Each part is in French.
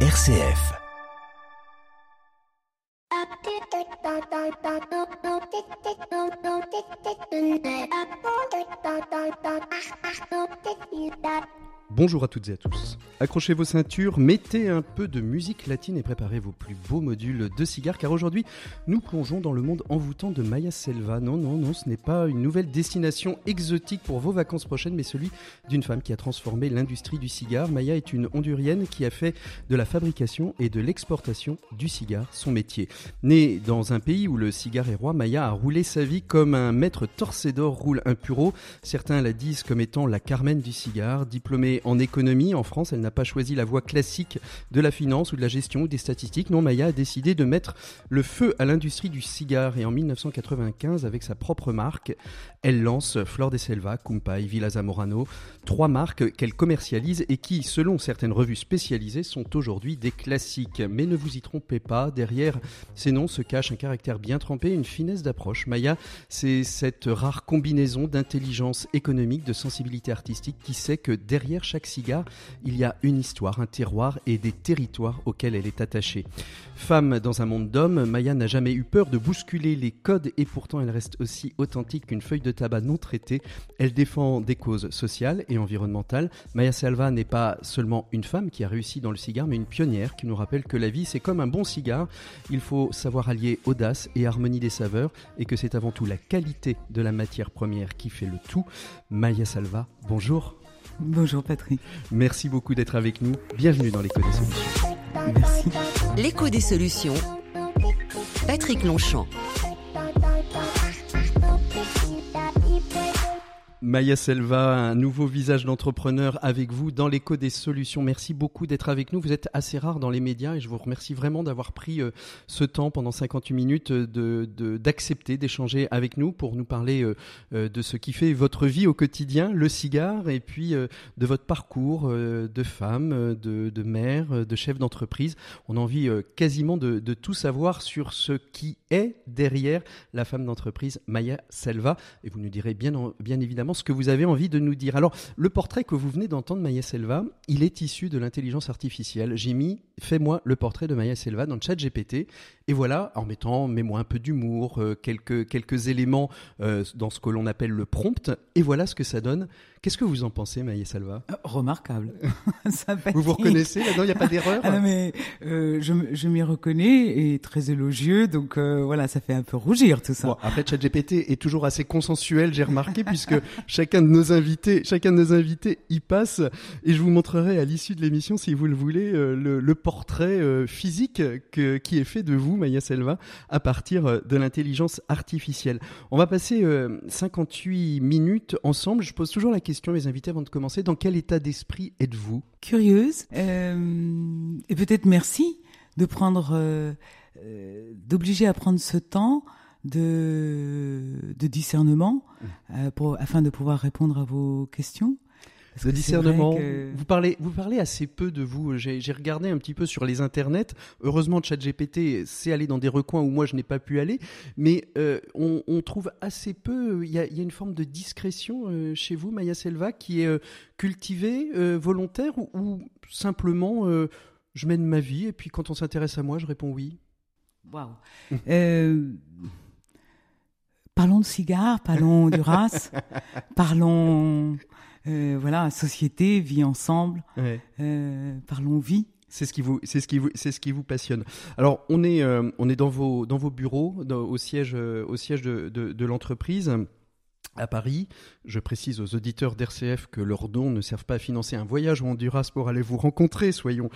RCF. Bonjour à toutes et à tous. Accrochez vos ceintures, mettez un peu de musique latine et préparez vos plus beaux modules de cigares car aujourd'hui nous plongeons dans le monde envoûtant de Maya Selva. Non, non, non, ce n'est pas une nouvelle destination exotique pour vos vacances prochaines mais celui d'une femme qui a transformé l'industrie du cigare. Maya est une hondurienne qui a fait de la fabrication et de l'exportation du cigare son métier. Née dans un pays où le cigare est roi, Maya a roulé sa vie comme un maître torcédor roule un puro. Certains la disent comme étant la Carmen du cigare, diplômée en économie. En France, elle n'a pas choisi la voie classique de la finance ou de la gestion ou des statistiques. Non, Maya a décidé de mettre le feu à l'industrie du cigare et en 1995, avec sa propre marque, elle lance Flor de Selva, Kumpai, Villa Zamorano, trois marques qu'elle commercialise et qui, selon certaines revues spécialisées, sont aujourd'hui des classiques. Mais ne vous y trompez pas, derrière ces noms se cache un caractère bien trempé, une finesse d'approche. Maya, c'est cette rare combinaison d'intelligence économique, de sensibilité artistique qui sait que derrière chaque cigare, il y a une histoire, un terroir et des territoires auxquels elle est attachée. Femme dans un monde d'hommes, Maya n'a jamais eu peur de bousculer les codes et pourtant elle reste aussi authentique qu'une feuille de tabac non traitée. Elle défend des causes sociales et environnementales. Maya Salva n'est pas seulement une femme qui a réussi dans le cigare, mais une pionnière qui nous rappelle que la vie c'est comme un bon cigare. Il faut savoir allier audace et harmonie des saveurs et que c'est avant tout la qualité de la matière première qui fait le tout. Maya Salva, bonjour. Bonjour Patrick. Merci beaucoup d'être avec nous. Bienvenue dans l'écho des solutions. Merci. L'écho des solutions. Patrick Longchamp. Maya Selva, un nouveau visage d'entrepreneur avec vous dans l'écho des solutions. Merci beaucoup d'être avec nous. Vous êtes assez rare dans les médias et je vous remercie vraiment d'avoir pris euh, ce temps pendant 58 minutes d'accepter, de, d'accepter d'échanger avec nous pour nous parler euh, euh, de ce qui fait votre vie au quotidien, le cigare, et puis de votre parcours de femme, de, mère, de chef d'entreprise. On a envie quasiment de, de tout savoir sur ce qui est derrière la femme d'entreprise Maya Selva. Et vous nous direz bien, bien évidemment ce que vous avez envie de nous dire. Alors, le portrait que vous venez d'entendre, Maya Selva, il est issu de l'intelligence artificielle. J'ai mis Fais-moi le portrait de Maya Selva dans le chat GPT. Et voilà, en mettant, mets-moi un peu d'humour, euh, quelques, quelques éléments euh, dans ce que l'on appelle le prompt. Et voilà ce que ça donne. Qu'est-ce que vous en pensez, Maya Salva euh, Remarquable. vous vous reconnaissez là-dedans? Il n'y a pas d'erreur? Ah mais je, je m'y reconnais et très élogieux. Donc voilà, ça fait un peu rougir tout ça. Bon, après, ChatGPT est toujours assez consensuel, j'ai remarqué, puisque chacun de nos invités, chacun de nos invités y passe. Et je vous montrerai à l'issue de l'émission, si vous le voulez, le, le portrait physique que, qui est fait de vous Maya Selva, à partir euh, de l'intelligence artificielle. On va passer 58 euh, minutes ensemble. Je pose toujours la question à mes invités avant de commencer. Dans quel état d'esprit êtes-vous? Curieuse. Euh, et peut-être merci de prendre, d'obliger à prendre ce temps de, de discernement mmh. pour, afin de pouvoir répondre à vos questions le discernement. Vous parlez, vous parlez assez peu de vous. J'ai regardé un petit peu sur les internets. Heureusement, ChatGPT c'est allé dans des recoins où moi je n'ai pas pu aller, mais euh, on, on, trouve assez peu. Il y, a, il y, a, une forme de discrétion euh, chez vous, Maya Selva, qui est euh, cultivée, volontaire, ou, ou simplement je mène ma vie et puis quand on s'intéresse à moi, je réponds oui. Waouh. parlons de cigares, parlons du race, parlons euh, voilà, société, vie ensemble, euh, parlons vie. C'est ce qui vous, c'est ce qui vous, c'est ce qui vous passionne. Alors, on est, euh, on est dans vos, dans vos bureaux, au siège, au siège de, de, de l'entreprise à Paris. Je précise aux auditeurs d'RCF que leurs dons ne servent pas à financer un voyage au Honduras pour aller vous rencontrer. Soyons,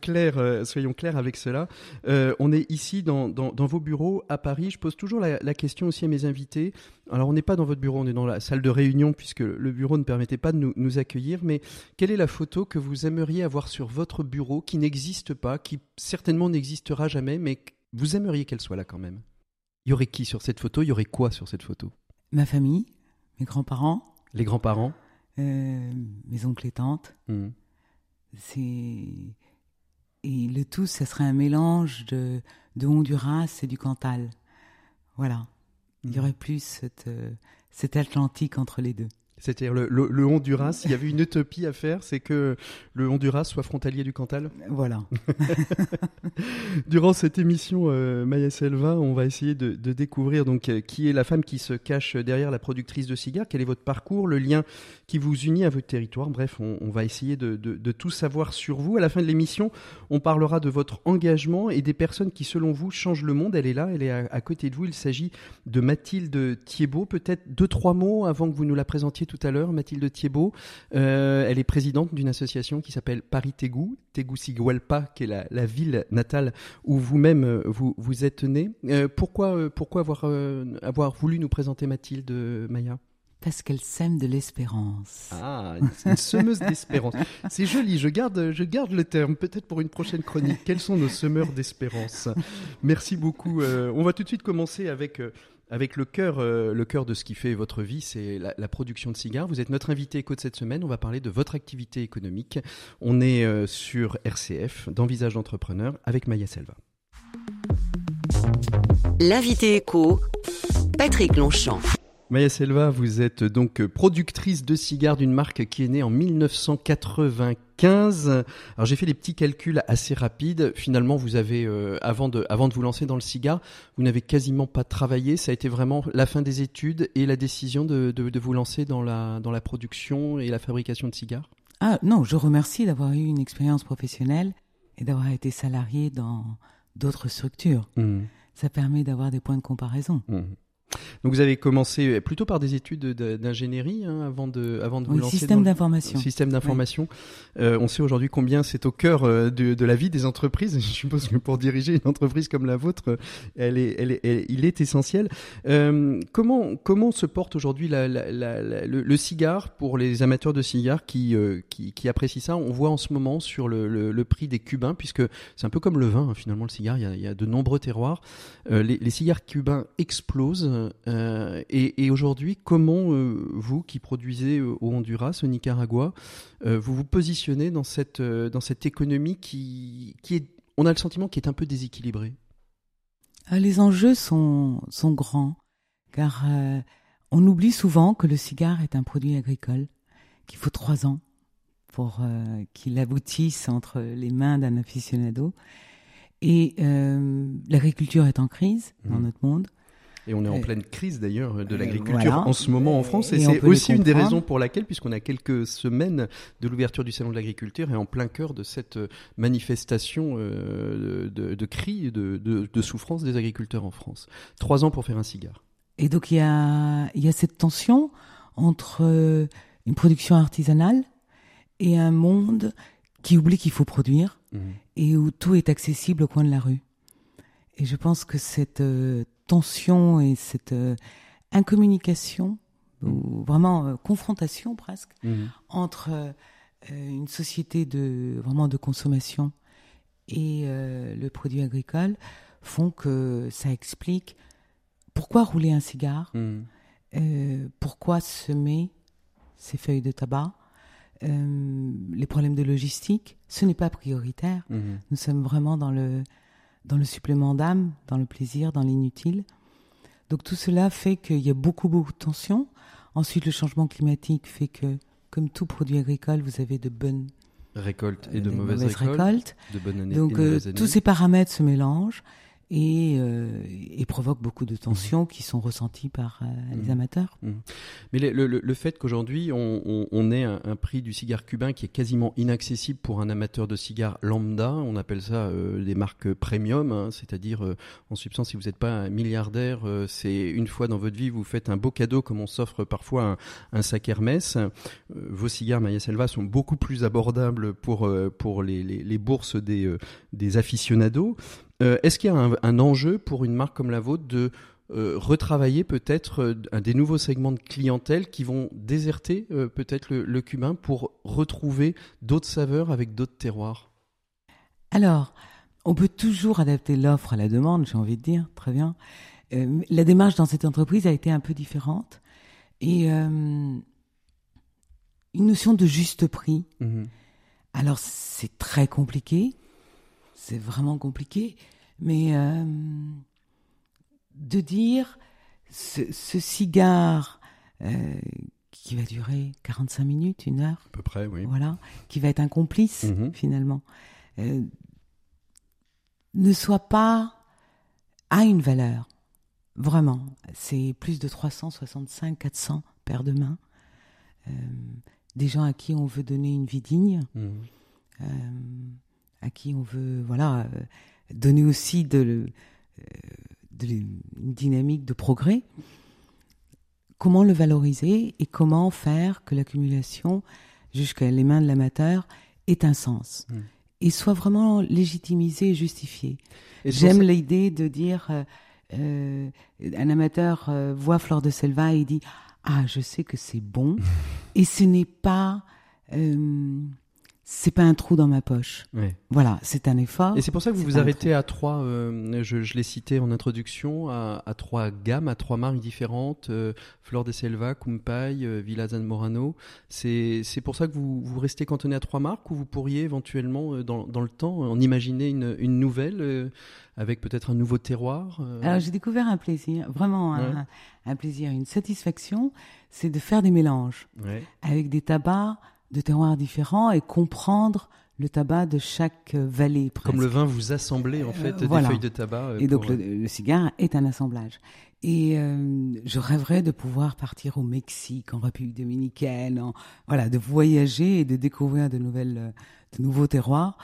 clairs, euh, soyons clairs avec cela. Euh, on est ici dans, vos bureaux à Paris. Je pose toujours la, la question aussi à mes invités. Alors, on n'est pas dans votre bureau, on est dans la salle de réunion puisque le bureau ne permettait pas de nous, nous accueillir. Mais quelle est la photo que vous aimeriez avoir sur votre bureau qui n'existe pas, qui certainement n'existera jamais, mais vous aimeriez qu'elle soit là quand même? Il y aurait qui sur cette photo? Il y aurait quoi sur cette photo? Ma famille, mes grands-parents. Les grands-parents euh, Mes oncles et tantes. Hmm. C'est et le tout, ça serait un mélange de, de Honduras et du Cantal. Voilà. Il y hmm. aurait plus cette, euh, cet Atlantique entre les deux. C'est-à-dire le, le, le, Honduras, il y avait une utopie à faire, c'est que le Honduras soit frontalier du Cantal. Voilà. Durant cette émission, euh, Maya Selva, on va essayer de, de découvrir donc euh, qui est la femme qui se cache derrière la productrice de cigares, quel est votre parcours, le lien qui vous unit à votre territoire? Bref, on, on va essayer de, de, de, tout savoir sur vous. À la fin de l'émission, on parlera de votre engagement et des personnes qui, selon vous, changent le monde. Elle est là, elle est à, à côté de vous. Il s'agit de Mathilde Thiebaud. Peut-être deux, trois mots avant que vous nous la présentiez tout à l'heure, Mathilde Thiebaud. Euh, elle est présidente d'une association qui s'appelle Paris Tégou, Tegucigalpa, qui est la, la, ville natale où vous-même euh, vous, vous êtes né. Euh, pourquoi, pourquoi avoir, avoir voulu nous présenter Mathilde Maya? Parce qu'elle sème de l'espérance. Ah, une semeuse d'espérance. C'est joli, je garde, je garde le terme, peut-être pour une prochaine chronique. Quels sont nos semeurs d'espérance? Merci beaucoup. Euh, on va tout de suite commencer avec euh, avec le cœur, euh, le cœur de ce qui fait votre vie, c'est la, la, production de cigares. Vous êtes notre invité éco de cette semaine. On va parler de votre activité économique. On est euh, sur RCF, dans Visage d'entrepreneur, avec Maya Selva. L'invité éco, Patrick Longchamp. Maya Selva, vous êtes donc productrice de cigares d'une marque qui est née en 1995. Alors j'ai fait des petits calculs assez rapides. Finalement, vous avez, euh, avant, de, avant de vous lancer dans le cigare, vous n'avez quasiment pas travaillé. Ça a été vraiment la fin des études et la décision de, de, de vous lancer dans la, dans la production et la fabrication de cigares Ah non, je remercie d'avoir eu une expérience professionnelle et d'avoir été salarié dans d'autres structures. Mmh. Ça permet d'avoir des points de comparaison. Mmh. Donc vous avez commencé plutôt par des études d'ingénierie hein, avant de avant de vous oui, lancer système dans d'information. Système d'information. Oui. Euh, on sait aujourd'hui combien c'est au cœur euh, de, de, la vie des entreprises. Je suppose que pour diriger une entreprise comme la vôtre, elle est, elle est, elle, il est essentiel. Euh, comment comment se porte aujourd'hui la, la, la, le, le, cigare pour les amateurs de cigares qui, euh, qui, qui apprécient ça? On voit en ce moment sur le, le prix des cubains, puisque c'est un peu comme le vin hein, finalement le cigare. Il y a, il y a de nombreux terroirs. Les, les cigares cubains explosent. Euh, et, et aujourd'hui, comment euh, vous qui produisez au Honduras, au Nicaragua, euh, vous vous positionnez dans cette, dans cette économie qui, qui est, on a le sentiment, qui est un peu déséquilibrée? Les enjeux sont, sont grands, car on oublie souvent que le cigare est un produit agricole, qu'il faut trois ans pour qu'il aboutisse entre les mains d'un aficionado. Et l'agriculture est en crise mmh. dans notre monde. Et on est en pleine crise d'ailleurs de l'agriculture voilà. en ce moment en France. Et, et c'est aussi une des raisons pour laquelle, puisqu'on a quelques semaines de l'ouverture du Salon de l'agriculture et en plein cœur de cette manifestation euh, de, de, de cris, de, de, souffrance des agriculteurs en France. Trois ans pour faire un cigare. Et donc il y a, y a cette tension entre euh, une production artisanale et un monde qui oublie qu'il faut produire mmh. et où tout est accessible au coin de la rue. Et je pense que cette euh, tension et cette euh, incommunication, mmh. ou vraiment euh, confrontation presque, mmh. entre une société de vraiment de consommation et le produit agricole font que ça explique pourquoi rouler un cigare, mmh. pourquoi semer ces feuilles de tabac. les problèmes de logistique, ce n'est pas prioritaire. Nous sommes vraiment dans le dans le supplément d'âme, dans le plaisir, dans l'inutile. Donc tout cela fait qu'il y a beaucoup, beaucoup de tensions. Ensuite, le changement climatique fait que, comme tout produit agricole, vous avez de bonnes récoltes et de, de mauvaises, mauvaises récoltes, récoltes. De bonnes années Donc et de euh, mauvaises années. tous ces paramètres se mélangent et, euh, et provoque beaucoup de tensions mmh. qui sont ressenties par euh, mmh. les amateurs. Mmh. Mais le, le, le fait qu'aujourd'hui on, on, on, ait un, un, prix du cigare cubain qui est quasiment inaccessible pour un amateur de cigare lambda, on appelle ça euh, des marques premium, hein, c'est-à-dire euh, en substance si vous n'êtes pas un milliardaire, c'est une fois dans votre vie vous faites un beau cadeau comme on s'offre parfois un, un, sac Hermès. vos cigares Maya Selva sont beaucoup plus abordables pour, pour les, les, les bourses des, des aficionados. Euh, Est-ce qu'il y a un, un, enjeu pour une marque comme la vôtre de euh, retravailler peut-être euh, des nouveaux segments de clientèle qui vont déserter peut-être le, le, cubain pour retrouver d'autres saveurs avec d'autres terroirs? Alors, on peut toujours adapter l'offre à la demande, j'ai envie de dire, très bien. La démarche dans cette entreprise a été un peu différente et une notion de juste prix. Mm -hmm. Alors, c'est très compliqué c'est vraiment compliqué, mais euh, de dire ce, ce cigare euh, qui va durer 45 minutes, une heure. À peu près, oui. Voilà, qui va être un complice Mhm. finalement. Euh, ne soit pas a une valeur. Vraiment, c'est plus de 365, 400 paires de mains. Euh, des gens à qui on veut donner une vie digne, Mhm. À qui on veut voilà euh, donner aussi de, euh, de une dynamique de progrès. Comment le valoriser et comment faire que l'accumulation jusqu'à les mains de l'amateur ait un sens Mm. et soit vraiment légitimisé et justifié. Et c'est J'aime ça- l'idée de dire euh, euh, un amateur euh, voit Fleur de Selva et dit ah je sais que c'est bon et ce n'est pas c'est pas un trou dans ma poche. Ouais. Voilà, c'est un effort. Et c'est pour ça que vous vous arrêtez à trois, euh, je, je l'ai cité en introduction, à, à trois gammes, à trois marques différentes, euh, Flor de Selva, Kumpai, euh, Villa Zamorano. C'est c'est pour ça que vous, vous restez cantonné à trois marques ou vous pourriez éventuellement, euh, dans, dans le temps, en imaginer une, une nouvelle euh, avec peut-être un nouveau terroir Alors j'ai découvert un plaisir, vraiment un, Ouais. un plaisir, une satisfaction, c'est de faire des mélanges ouais. avec des tabacs de terroirs différents et comprendre le tabac de chaque euh, vallée. Presque. Comme le vin, vous assemblez en fait des voilà. feuilles de tabac. euh, Et donc pour, le, le cigare est un assemblage. Et euh, je rêverais de pouvoir partir au Mexique, en République dominicaine, en, voilà, de voyager et de découvrir de nouvelles, euh, de nouveaux terroirs.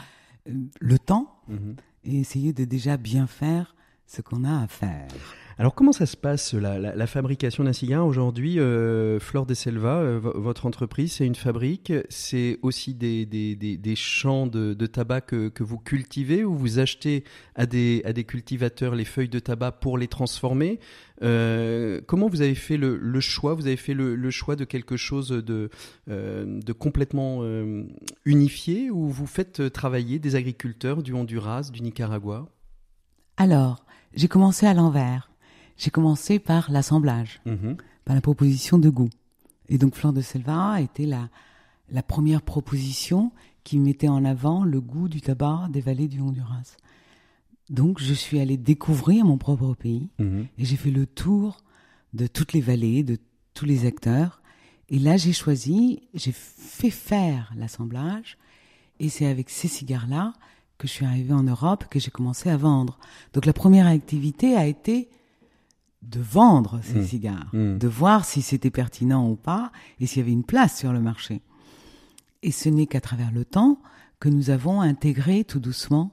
Euh, le temps euh, mhm. et essayer de déjà bien faire ce qu'on a à faire. Alors comment ça se passe la, la- la fabrication d'un cigare aujourd'hui euh, Flore de Selva, euh, vo- votre entreprise, c'est une fabrique, c'est aussi des, des, des, des champs de, de tabac que, que vous cultivez ou vous achetez à des, à des cultivateurs les feuilles de tabac pour les transformer? Euh, Comment vous avez fait le, le choix? Vous avez fait le, le choix de quelque chose de, euh, de complètement unifié ou vous faites travailler des agriculteurs du Honduras, du Nicaragua? Alors, j'ai commencé à l'envers. J'ai commencé par l'assemblage, Mhm. par la proposition de goût. Et donc, Fleur de Selva a été la, la première proposition qui mettait en avant le goût du tabac des vallées du Honduras. Donc, je suis allée découvrir mon propre pays Mhm. et j'ai fait le tour de toutes les vallées, de tous les acteurs. Et là, j'ai choisi, j'ai fait faire l'assemblage. Et c'est avec ces cigares-là que je suis arrivée en Europe, que j'ai commencé à vendre. Donc la première activité a été de vendre ces Mm. cigares, Mm. de voir si c'était pertinent ou pas et s'il y avait une place sur le marché. Et ce n'est qu'à travers le temps que nous avons intégré tout doucement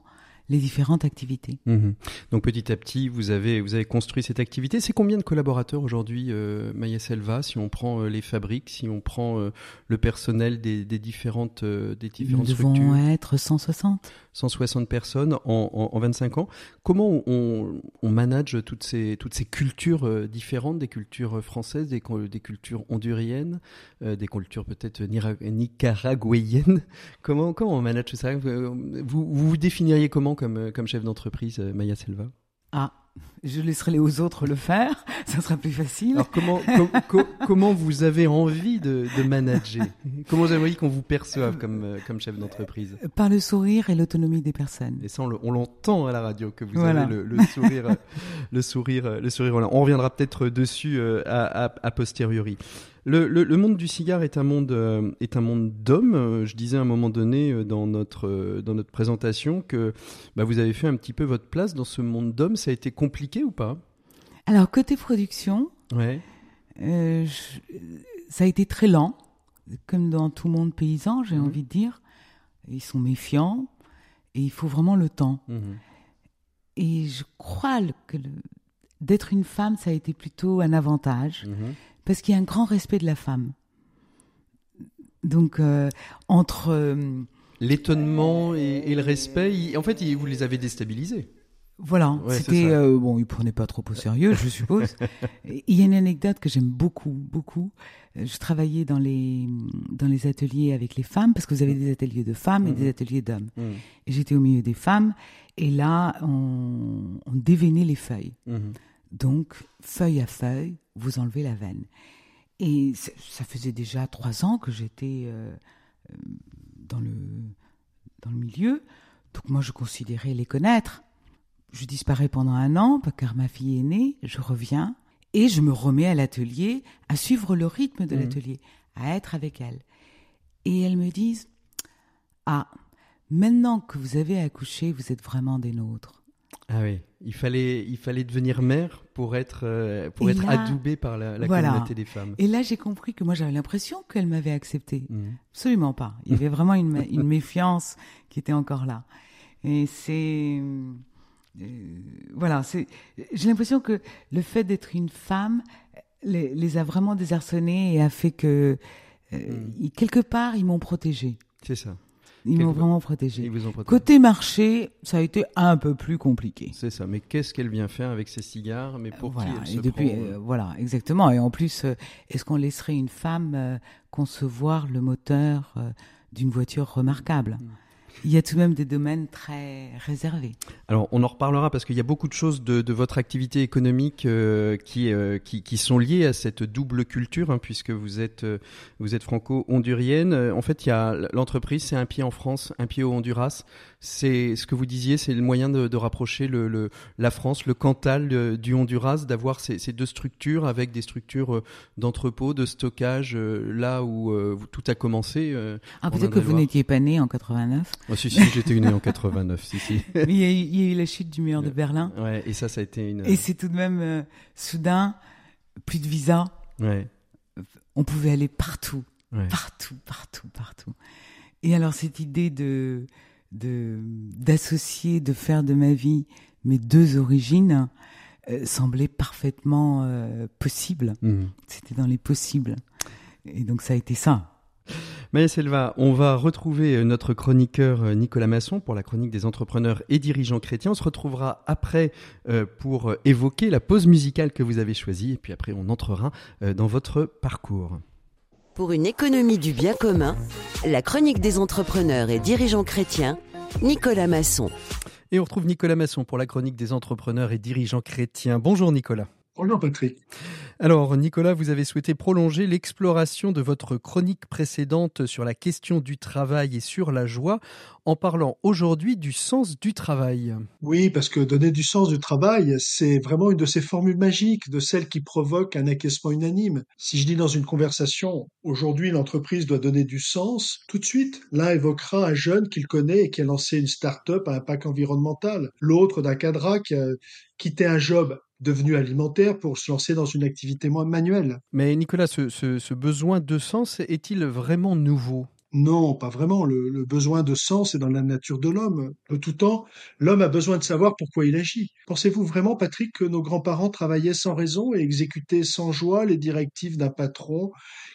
les différentes activités. Mhm. Donc petit à petit, vous avez, vous avez construit cette activité. C'est combien de collaborateurs aujourd'hui, euh, Maya Selva, si on prend euh, les fabriques, si on prend euh, le personnel des, des différentes, euh, des Nous différentes devons structures? être 160. 160 personnes en, en, en 25 ans. Comment on, manage toutes ces, toutes ces cultures euh, différentes, des cultures françaises, des, des cultures honduriennes, euh, des cultures peut-être nicaraguayennes? Comment, comment on manage ça? Vous, vous vous définiriez comment comme, euh, comme chef d'entreprise, euh, Maya Selva? Ah, je laisserai aux autres le faire, ça sera plus facile. Alors comment, com- co- comment vous avez envie de, de manager? Comment vous avez envie qu'on vous perçoive comme, euh, comme chef d'entreprise? Par le sourire et l'autonomie des personnes. Et ça, on le- on l'entend à la radio que vous Voilà. avez le, le sourire, euh, le sourire, euh, le sourire. Voilà. On reviendra peut-être dessus euh, à, à- a posteriori. Le, le- le monde du cigare est un monde, euh, est un monde d'hommes. Euh, Je disais à un moment donné euh, dans notre, euh, dans notre présentation que bah, vous avez fait un petit peu votre place dans ce monde d'hommes. Ça a été compliqué ou pas? Alors, côté production, Ouais. euh, je- ça a été très lent, comme dans tout monde paysan, j'ai Mhm. envie de dire. Ils sont méfiants et il faut vraiment le temps. Mhm. Et je crois que d'être une femme, ça a été plutôt un avantage, Mhm. parce qu'il y a un grand respect de la femme. Donc, euh, entre... euh, L'étonnement et, et le respect, il- en fait, il- vous les avez déstabilisés. Voilà, Ouais, c'était euh, bon, ils prenaient pas trop au sérieux, je suppose. Il y a une anecdote que j'aime beaucoup, beaucoup. Euh, Je travaillais dans les dans les ateliers avec les femmes parce que vous avez des ateliers de femmes et Mhm. des ateliers d'hommes. Mhm. Et j'étais au milieu des femmes et là on, on déveinait les feuilles. Mhm. Donc feuille à feuille, vous enlevez la veine. Et ça faisait déjà trois ans que j'étais euh, euh, dans le dans le milieu. Donc moi je considérais les connaître. Je disparais pendant un an car ma fille est née, je reviens Et je me remets à l'atelier, à suivre le rythme de Mhm. l'atelier, à être avec elles. Et elles me disent, ah, maintenant que vous avez accouché, vous êtes vraiment des nôtres. Ah oui, il fallait, il fallait devenir mère pour être, euh, pour Et être là, adoubé par la, la voilà. communauté des femmes. Et là, j'ai compris que moi, j'avais l'impression qu'elles m'avaient accepté. Mhm. Absolument pas. Il y avait vraiment une, une méfiance qui était encore là. Et c'est voilà, c'est j'ai l'impression que le fait d'être une femme les, les a vraiment désarçonnés et a fait que euh, Mm. ils- quelque part ils m'ont protégée. C'est ça. Ils m'ont vraiment Ils protégée. vous ont protégé. Côté marché, ça a été un peu plus compliqué. C'est ça. Mais qu'est-ce qu'elle vient faire avec ses cigares? Mais pour voilà. qui elle et se depuis, prend, euh, voilà, exactement. Et en plus, euh, est-ce qu'on laisserait une femme euh, concevoir le moteur euh, d'une voiture remarquable? Mm. Il y a tout de même des domaines très réservés. Alors, on en reparlera parce qu'il y a beaucoup de choses de, de votre activité économique euh, qui, euh, qui, qui sont liées à cette double culture, hein, puisque vous êtes, euh, vous êtes franco-hondurienne. En fait, il y a l'entreprise, c'est un pied en France, un pied au Honduras. C'est ce que vous disiez, c'est le moyen de, de rapprocher le, le, la France, le Cantal du Honduras, d'avoir ces, ces deux structures avec des structures d'entrepôt, de stockage, là où euh, tout a commencé. Ah, peut-être que vous n'étiez pas né en 89. Oh, si, si, j'étais né en 89, si, si. Mais il y, a eu, il y a eu la chute du mur de Berlin. Ouais, et ça, ça a été une. Et c'est tout de même euh, soudain, plus de visa. Ouais, On pouvait aller partout, ouais. partout, partout, partout. Et alors cette idée de d'associer, de faire de ma vie mes deux origines euh, semblait parfaitement euh, possible. Mhm. C'était dans les possibles. Et donc ça a été ça. Maya Selva, on va retrouver euh, notre chroniqueur euh, Nicolas Masson pour la chronique des entrepreneurs et dirigeants chrétiens. On se retrouvera après euh, pour évoquer la pause musicale que vous avez choisie et puis après on entrera dans votre parcours. Pour une économie du bien commun, la chronique des entrepreneurs et dirigeants chrétiens, Nicolas Masson. Et on retrouve Nicolas Masson pour la chronique des entrepreneurs et dirigeants chrétiens. Bonjour Nicolas. Bonjour Patrick. Alors Nicolas, vous avez souhaité prolonger l'exploration de votre chronique précédente sur la question du travail et sur la joie en parlant aujourd'hui du sens du travail. Oui, parce que donner du sens du travail, c'est vraiment une de ces formules magiques, de celles qui provoquent un acquiescement unanime. Si je dis dans une conversation, aujourd'hui l'entreprise doit donner du sens, tout de suite, l'un évoquera un jeune qu'il connaît et qui a lancé une start-up à impact environnemental. L'autre d'un cadra qui a quitté un job devenu alimentaire pour se lancer dans une activité moins manuelle. Mais Nicolas, ce, ce- ce besoin de sens est-il vraiment nouveau? Non, pas vraiment. Le, le besoin de sens est dans la nature de l'homme. De tout temps, l'homme a besoin de savoir pourquoi il agit. Pensez-vous vraiment, Patrick, que nos grands-parents travaillaient sans raison et exécutaient sans joie les directives d'un patron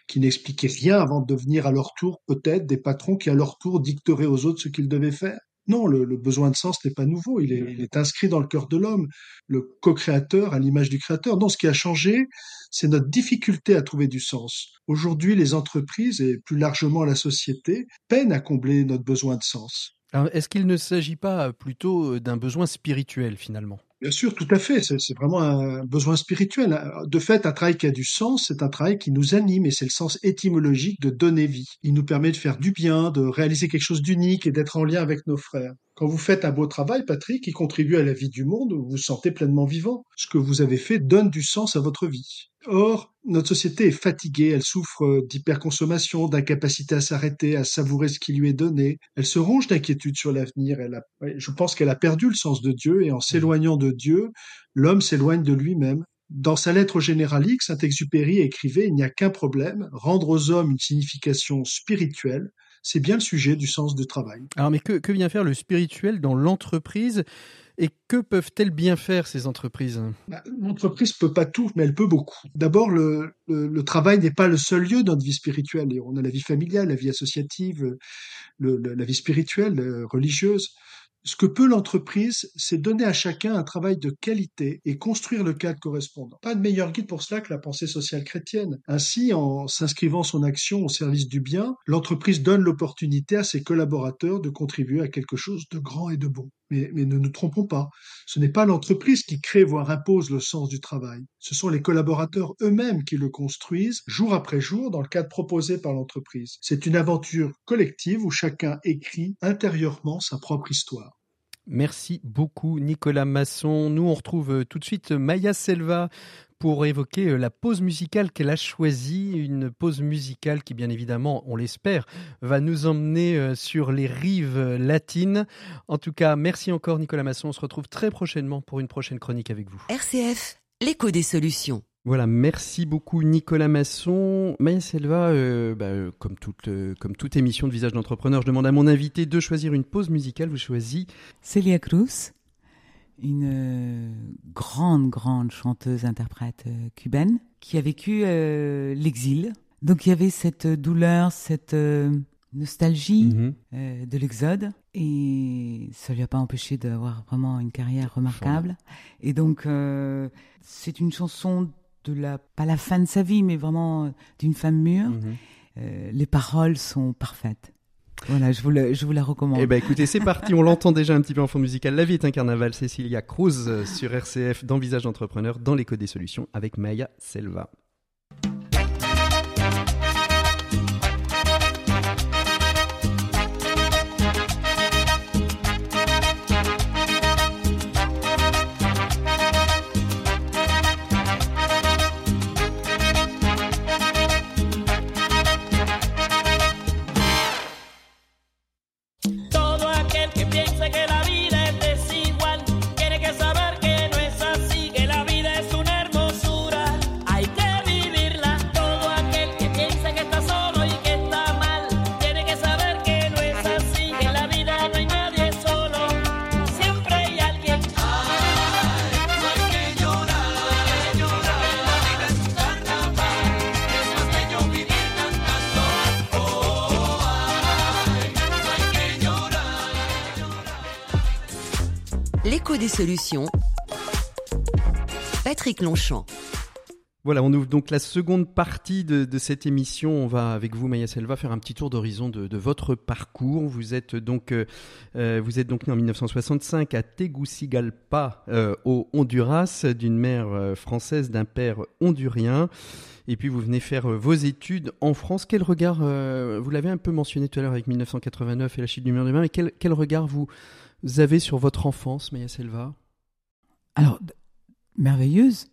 qui n'expliquait rien avant de devenir à leur tour peut-être des patrons qui à leur tour dicteraient aux autres ce qu'ils devaient faire? Non, le, le besoin de sens n'est pas nouveau, il est, il est inscrit dans le cœur de l'homme, le co-créateur à l'image du créateur. Non, ce qui a changé, c'est notre difficulté à trouver du sens. Aujourd'hui, les entreprises et plus largement la société peinent à combler notre besoin de sens. Est-ce qu'il ne s'agit pas plutôt d'un besoin spirituel finalement? Bien sûr, tout à fait. C'est vraiment un besoin spirituel. De fait, un travail qui a du sens, c'est un travail qui nous anime et c'est le sens étymologique de donner vie. Il nous permet de faire du bien, de réaliser quelque chose d'unique et d'être en lien avec nos frères. Quand vous faites un beau travail, Patrick, qui contribue à la vie du monde, vous vous sentez pleinement vivant. Ce que vous avez fait donne du sens à votre vie. Or, notre société est fatiguée, elle souffre d'hyperconsommation, d'incapacité à s'arrêter, à savourer ce qui lui est donné. Elle se ronge d'inquiétude sur l'avenir. Elle a, je pense qu'elle a perdu le sens de Dieu et en s'éloignant de Dieu, l'homme s'éloigne de lui-même. Dans sa lettre généralique, Saint-Exupéry écrivait Il n'y a qu'un problème, rendre aux hommes une signification spirituelle. C'est bien le sujet du sens du travail. Alors, mais que, que vient faire le spirituel dans l'entreprise? Et que peuvent-elles bien faire ces entreprises? Bah, L'entreprise peut pas tout, mais elle peut beaucoup. D'abord, le, travail n'est pas le seul lieu de notre vie spirituelle. On a la vie familiale, la vie associative, la vie spirituelle, religieuse. Ce que peut l'entreprise, c'est donner à chacun un travail de qualité et construire le cadre correspondant. Pas de meilleur guide pour cela que la pensée sociale chrétienne. Ainsi, en s'inscrivant son action au service du bien, l'entreprise donne l'opportunité à ses collaborateurs de contribuer à quelque chose de grand et de bon. Mais, ne nous trompons pas, ce n'est pas l'entreprise qui crée voire impose le sens du travail. Ce sont les collaborateurs eux-mêmes qui le construisent jour après jour dans le cadre proposé par l'entreprise. C'est une aventure collective où chacun écrit intérieurement sa propre histoire. Merci beaucoup Nicolas Masson. Nous on retrouve tout de suite Maya Selva pour évoquer euh, la pause musicale qu'elle a choisie, une pause musicale qui bien évidemment, on l'espère, va nous emmener euh, sur les rives latines. En tout cas, merci encore Nicolas Masson, on se retrouve très prochainement pour une prochaine chronique avec vous. RCF, l'écho des solutions. Voilà, merci beaucoup Nicolas Masson. Maya Selva, euh, bah, comme, toute, comme toute émission de Visage d'entrepreneur, je demande à mon invité de choisir une pause musicale. Vous choisissez Celia Cruz une euh, grande, grande chanteuse, interprète euh, cubaine qui a vécu euh, l'exil. Donc il y avait cette douleur, cette nostalgie mhm. de l'exode et ça lui a pas empêché d'avoir vraiment une carrière remarquable. Et donc c'est une chanson de la pas la fin de sa vie, mais vraiment d'une femme mûre. Mhm. les paroles sont parfaites. Voilà, je vous, la recommande. Eh ben, écoutez, c'est parti. On l'entend déjà un petit peu en fond musical. La vie est un carnaval. Cécilia Cruz euh, sur RCF dans Visage d'entrepreneur dans l'écho des solutions avec Maya Selva. Patrick Longchamp. Voilà, on ouvre donc la seconde partie de, cette émission. On va avec vous, Maya Selva, faire un petit tour d'horizon de, votre parcours. Vous êtes donc, euh, euh, vous êtes donc né en 1965 à Tegucigalpa, euh, au Honduras, d'une mère française, d'un père hondurien. Et puis vous venez faire vos études en France. Quel regard, vous l'avez un peu mentionné tout à l'heure avec 1989 et la chute du mur de Berlin, mais quel, quel regard vous vous avez sur votre enfance, Maya Selva? Alors, merveilleuse.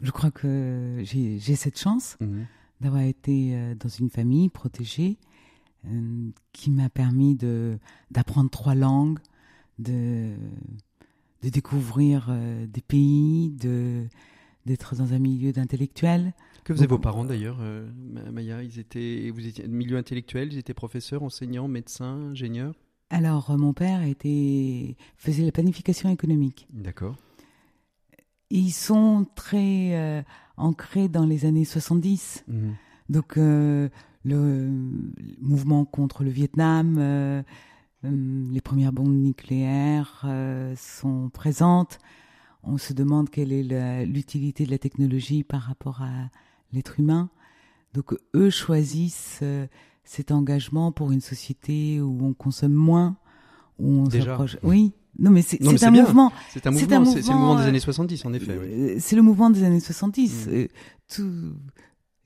Je crois que j'ai cette chance mhm. d'avoir été euh, dans une famille protégée euh, qui m'a permis d'apprendre trois langues, de, de découvrir euh, des pays, d'être dans un milieu d'intellectuels. Que faisaient vos parents d'ailleurs, Maya? Ils étaient, vous étiez milieu intellectuel, ils étaient professeurs, enseignants, médecins, ingénieurs? Alors, mon père était, faisait la planification économique. D'accord. Ils sont très euh, ancrés dans les années 70. Mhm. Donc, euh, le mouvement contre le Vietnam, les premières bombes nucléaires sont présentes. On se demande quelle est l'utilité de la technologie par rapport à l'être humain. Donc, eux choisissent cet engagement pour une société où on consomme moins, où on s'approche. Oui. Non, mais c'est un, mouvement. C'est un mouvement. C'est le mouvement des euh, années 70, en effet. Euh, c'est le mouvement des années 70. Mm. Euh, tout...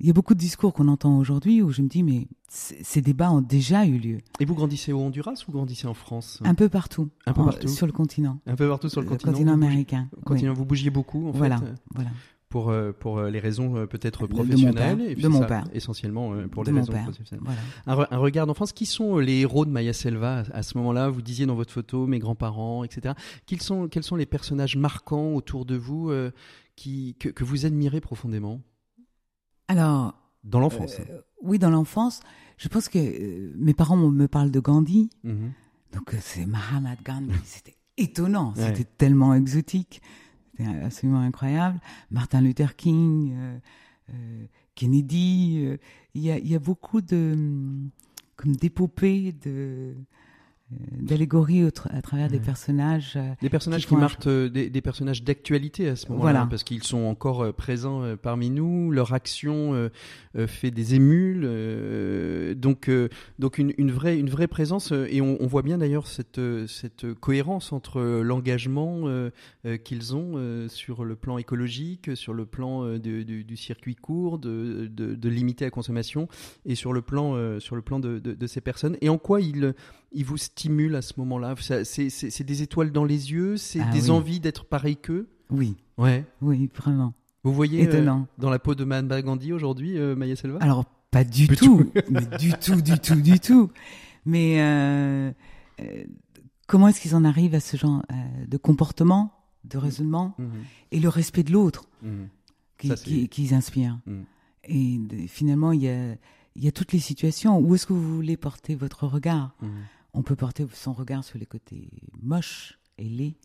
Il y a beaucoup de discours qu'on entend aujourd'hui où je me dis, mais ces débats ont déjà eu lieu. Et vous grandissez au Honduras ou grandissez en France? Un peu partout. Un peu partout. sur le continent. Un peu partout sur le, continent. continent américain. Continent, Vous bougiez beaucoup, en voilà, Voilà pour, euh, pour euh, les raisons euh, peut-être professionnelles. De mon père. et de mon père. Essentiellement pour les raisons professionnelles. Un, un, regard d'enfance. Qui sont les héros de Maya Selva à, ce moment-là? Vous disiez dans votre photo mes grands-parents, etc. Quels sont, quels sont les personnages marquants autour de vous qui, que, que, vous admirez profondément? Alors. Dans l'enfance. oui, dans l'enfance. Je pense que mes parents me parlent de Gandhi. Mhm. Donc c'est Mahatma Gandhi. C'était étonnant. C'était tellement exotique absolument incroyable. Martin Luther King, euh, euh, Kennedy, euh, il y, a, beaucoup de comme d'épopées de euh, d'allégories à travers des personnages. Euh, des personnages qui, marquent euh, des, des, personnages d'actualité à ce moment-là, parce qu'ils sont encore présents parmi nous. Leur action fait des émules, donc donc une, une, vraie une vraie présence. Et on, on voit bien d'ailleurs cette cette cohérence entre l'engagement qu'ils ont sur le plan écologique, sur le plan du, du, circuit court, de, de, de, limiter la consommation, et sur le plan sur le plan de, de, ces personnes. Et en quoi ils ils vous stimule à ce moment-là C'est des étoiles dans les yeux C'est ah des envies d'être pareil qu'eux Oui. Ouais. Oui, vraiment. Vous voyez euh, dans la peau de Mahatma Gandhi aujourd'hui, euh, Maya Selva? Alors, pas du Du tout, mais du tout, du tout, du tout. Mais euh, euh, comment est-ce qu'ils en arrivent à ce genre euh, de comportement, de raisonnement Mhm, et le respect de l'autre mhm. qui, Ça, c'est- qui, qu'ils inspirent Mhm. Et finalement, il y a, il y a toutes les situations. Où est-ce que vous voulez porter votre regard? Mhm. On peut porter son regard sur les côtés moches et laids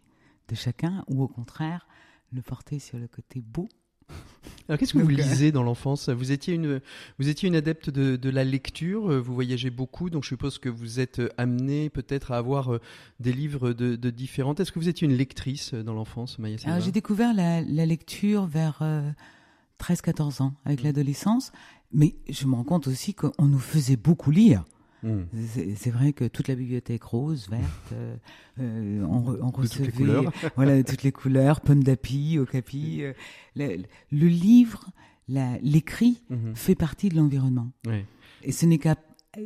de chacun, ou au contraire, le porter sur le côté beau. Alors qu'est-ce que vous Donc, euh, lisez dans l'enfance? Vous étiez une vous étiez une adepte de, de la lecture. euh, Vous voyagez beaucoup, donc je suppose que vous êtes euh, amené peut-être à avoir des livres de, de différentes. Est-ce que vous étiez une lectrice dans l'enfance, Maya Alors j'ai découvert la, la lecture vers euh, 13-14 ans, avec Mhm. l'adolescence, mais je me rends compte aussi qu'on nous faisait beaucoup lire. Mhm. C'est vrai que toute la bibliothèque rose, verte, euh, euh, on, re- on De toutes les recevait couleurs. voilà, toutes les couleurs, pomme d'api, okapi. euh, le, le livre, l'écrit Mhm. fait partie de l'environnement. Et ce n'est qu'à. euh,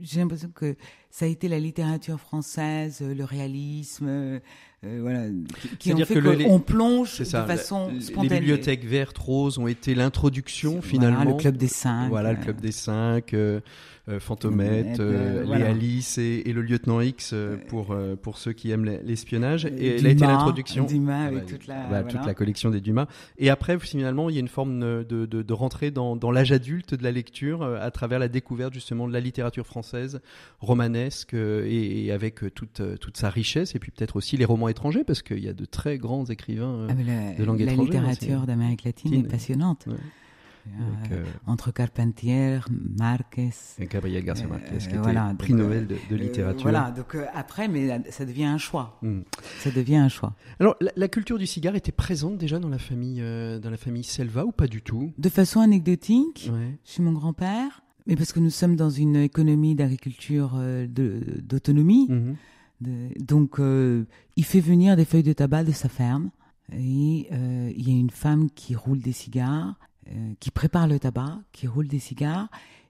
J'ai l'impression que ça a été la littérature française, euh, le réalisme, euh, euh, voilà, qui, qui ont fait les- qu'on plonge de façon la- les spontanée. bibliothèques vertes, roses ont été l'introduction Voilà, finalement. le club des cinq. Voilà, le euh, club des cinq, euh, euh, Fantomette, Fantomette, euh, euh, voilà. les Alice et, et le lieutenant X euh, pour, euh, pour ceux qui aiment l'espionnage. Euh, Et elle a été l'introduction. Dumas Ah avec bah, toute la- bah, voilà. toute la collection des Dumas. Et après, finalement, il y a une forme de, de, de rentrée dans, dans l'âge adulte de la lecture euh, à travers la découverte justement de la littérature française romanesque euh, et, et avec euh, toute, euh, toute sa richesse et puis peut-être aussi les romans étrangers parce qu'il y a de très grands écrivains. euh, Ah, la, de langue la étrangère, littérature c'est- d'Amérique latine Latine. est passionnante. Ouais. Euh, avec, euh, entre Carpentier, Marquez. et Gabriel Garcia Euh, Marquez, qui euh, était voilà, prix donc, Nobel de, de euh, littérature. voilà, donc euh, après, mais ça devient un choix. Mm. Ça devient un choix. Alors, la, la culture du cigare était présente déjà dans la famille, euh, dans la famille Selva ou pas du tout? De façon anecdotique, Ouais. chez mon grand-père, mais parce que nous sommes dans une économie d'agriculture d'autonomie, Mhm. donc euh, il fait venir des feuilles de tabac de sa ferme, et euh, il y a une femme qui roule des cigares, euh, qui prépare le tabac, qui roule des cigares,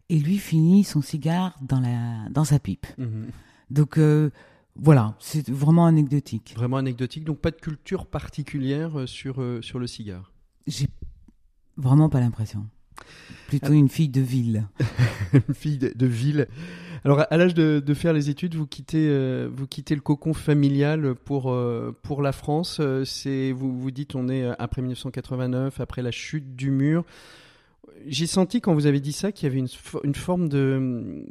et lui finit son cigare dans, la, dans sa pipe. Mhm. Donc euh, voilà, c'est vraiment anecdotique. Vraiment anecdotique, donc pas de culture particulière euh, sur, euh, sur le cigare. J'ai vraiment pas l'impression. Plutôt une fille de ville. Une fille de, de ville. Alors, à, l'âge de, faire les études, vous quittez, euh, vous quittez le cocon familial pour, euh, pour la France. Euh, C'est, vous vous dites, on est après 1989, après la chute du mur. J'ai senti quand vous avez dit ça qu'il y avait une, fo- une forme de,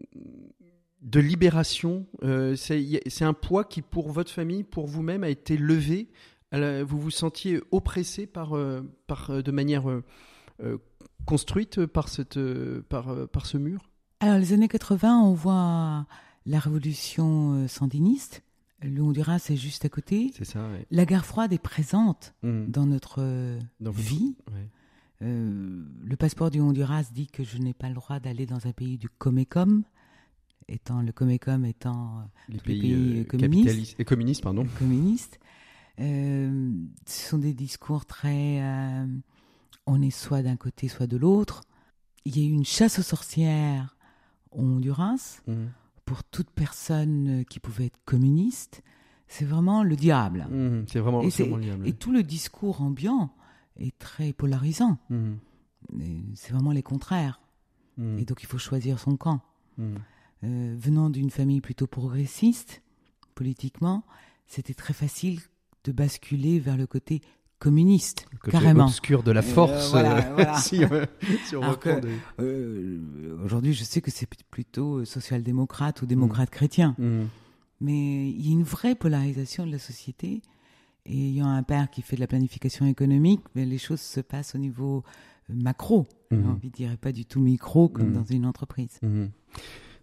de libération. C'est un poids qui, pour votre famille, pour vous-même, a été levé. Vous vous sentiez oppressé par, par, de manière construite par, cette, par, par ce mur? Alors, les années 80, on voit la révolution euh, sandiniste. Le Honduras est juste à côté. C'est ça, ouais. La guerre froide est présente Mhm. dans notre euh, Dans vie. ouais. Euh, le passeport du Honduras dit que je n'ai pas le droit d'aller dans un pays du Comecom, étant le Comecom étant Les pays, pays, euh, communistes. et communistes, pardon. communiste. Euh, ce sont des discours très. on est soit d'un côté, soit de l'autre. Il y a eu une chasse aux sorcières Honduras Mhm. pour toute personne qui pouvait être communiste. C'est vraiment le diable. Mhm. C'est vraiment, Et, vraiment le diable. et tout le discours ambiant est très polarisant. Et C'est vraiment les contraires. Et donc il faut choisir son camp. Euh, venant d'une famille plutôt progressiste, politiquement, c'était très facile de basculer vers le côté communiste, Le côté carrément. obscur de la Euh, force. euh, voilà. si, si Euh, Aujourd'hui, je sais que c'est plutôt social-démocrate ou démocrate chrétien. Mhm. Mais il y a une vraie polarisation de la société. Et ayant un père qui fait de la planification économique, mais les choses se passent au niveau euh, macro. J'ai Mhm. envie de dire, et pas du tout micro comme Mhm. dans une entreprise.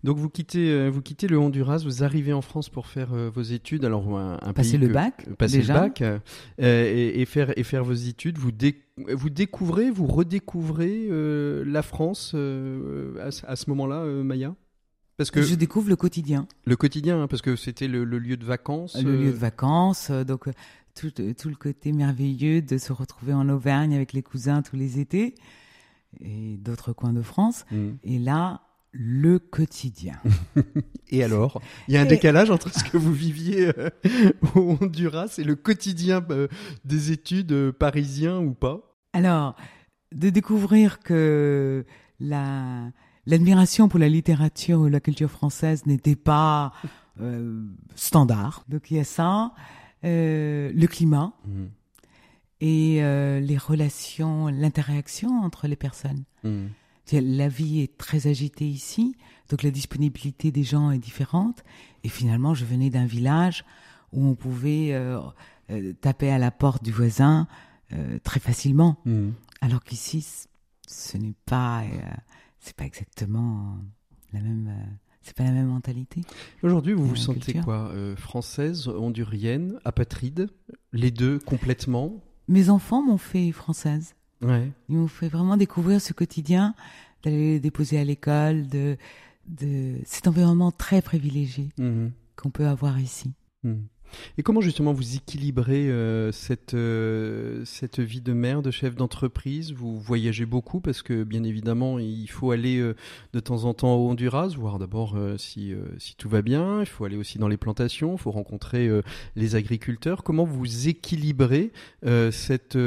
Donc vous quittez, euh, vous quittez le Honduras, vous arrivez en France pour faire euh, vos études. Alors un, un Passer le que- bac, passer déjà. le bac euh, et, et faire et faire vos études. Vous dé- vous découvrez, vous redécouvrez euh, la France euh, à, ce- à ce moment-là, euh, Maya? Parce que Je découvre le quotidien. le quotidien, hein, parce que c'était le, le lieu de vacances. le lieu euh, de vacances, euh, donc euh, tout, euh, tout le côté merveilleux de se retrouver en Auvergne avec les cousins tous les étés et d'autres coins de France. mhm. Et là, le quotidien. Et alors, il y a un Et- décalage entre ce que vous viviez euh, au Honduras et le quotidien euh, des études euh, parisiens ou pas? Alors, de découvrir que la l'admiration pour la littérature ou la culture française n'était pas standard. Donc il y a ça, le climat Mhm. et les relations, l'interaction entre les personnes. Mhm. La vie est très agitée ici, donc la disponibilité des gens est différente. Et finalement, je venais d'un village où on pouvait euh, euh, taper à la porte du voisin euh, très facilement, Mhm. alors qu'ici, ce n'est pas, c'est pas exactement la même, c'est pas la même mentalité. Aujourd'hui, vous vous sentez culture. quoi euh, Française, hondurienne, apatride Les deux complètement? Mes enfants m'ont fait française. Ouais. Ils m'ont fait vraiment découvrir ce quotidien, d'aller les déposer à l'école, de, de cet environnement très privilégié Mhm. qu'on peut avoir ici. Mhm. Et comment justement vous équilibrez euh, cette, euh, cette vie de mère, de chef d'entreprise? Vous voyagez beaucoup parce que bien évidemment il faut aller euh, de temps en temps au Honduras, voir d'abord si, si tout va bien, il faut aller aussi dans les plantations, il faut rencontrer les agriculteurs. Comment vous équilibrez cette,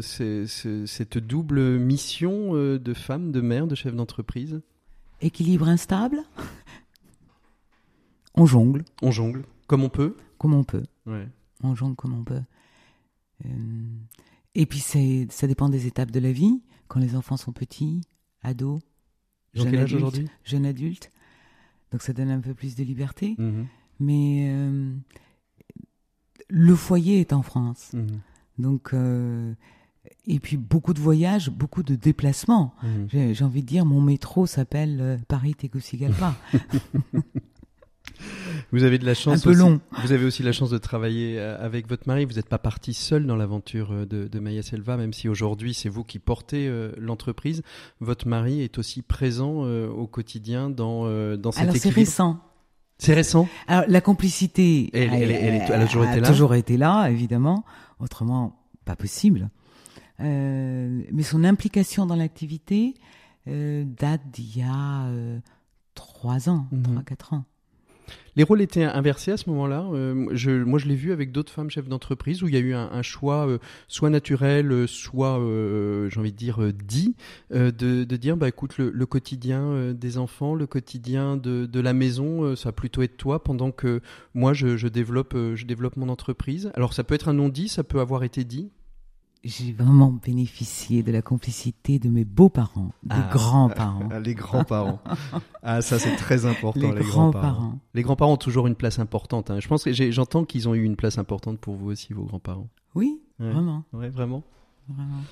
cette double mission de femme, de mère, de chef d'entreprise? Équilibre instable? On jongle, On jongle comme on peut comme on peut. ouais. On jongle comme on peut. Euh, et puis ça dépend des étapes de la vie. Quand les enfants sont petits, ados, jeunes quel âge adultes, jeunes adultes. Donc ça donne un peu plus de liberté. Mhm. Mais euh, le foyer est en France. Mhm. Donc, euh, et puis beaucoup de voyages, beaucoup de déplacements. Mhm. J'ai, envie de dire, mon métro s'appelle Paris-Tegucigalpa. Vous avez de la un chance. peu aussi- long. Vous avez aussi la chance de travailler euh, avec votre mari. Vous n'êtes pas parti seul dans l'aventure euh, de, de Maya Selva, même si aujourd'hui c'est vous qui portez euh, l'entreprise. Votre mari est aussi présent euh, au quotidien dans, euh, dans cet Alors c'est récent. C'est récent? Alors la complicité, Elle- elle- elle est- elle a toujours été là? toujours été là, évidemment. Autrement, pas possible. Mais son implication dans l'activité date d'il y a trois ans, Mhm. trois quatre ans. Les rôles étaient inversés à ce moment-là. Euh, je, moi, je l'ai vu avec d'autres femmes chefs d'entreprise où il y a eu un, choix euh, soit naturel, euh, soit, j'ai envie de dire, dit, de, de dire, bah écoute, le, quotidien des enfants, le quotidien de, la maison, ça va plutôt être toi, pendant que moi, je, je développe, je développe mon entreprise. Alors, ça peut être un non-dit, ça peut avoir été dit. J'ai vraiment bénéficié de la complicité de mes beaux-parents, des Ah. grands-parents. les grands-parents. ah, ça, c'est très important, Les grands-parents. Les grands-parents ont toujours une place importante. hein. Je pense que j'entends qu'ils ont eu une place importante pour vous aussi, vos grands-parents. Oui, Ouais. vraiment, Ouais, vraiment. vraiment.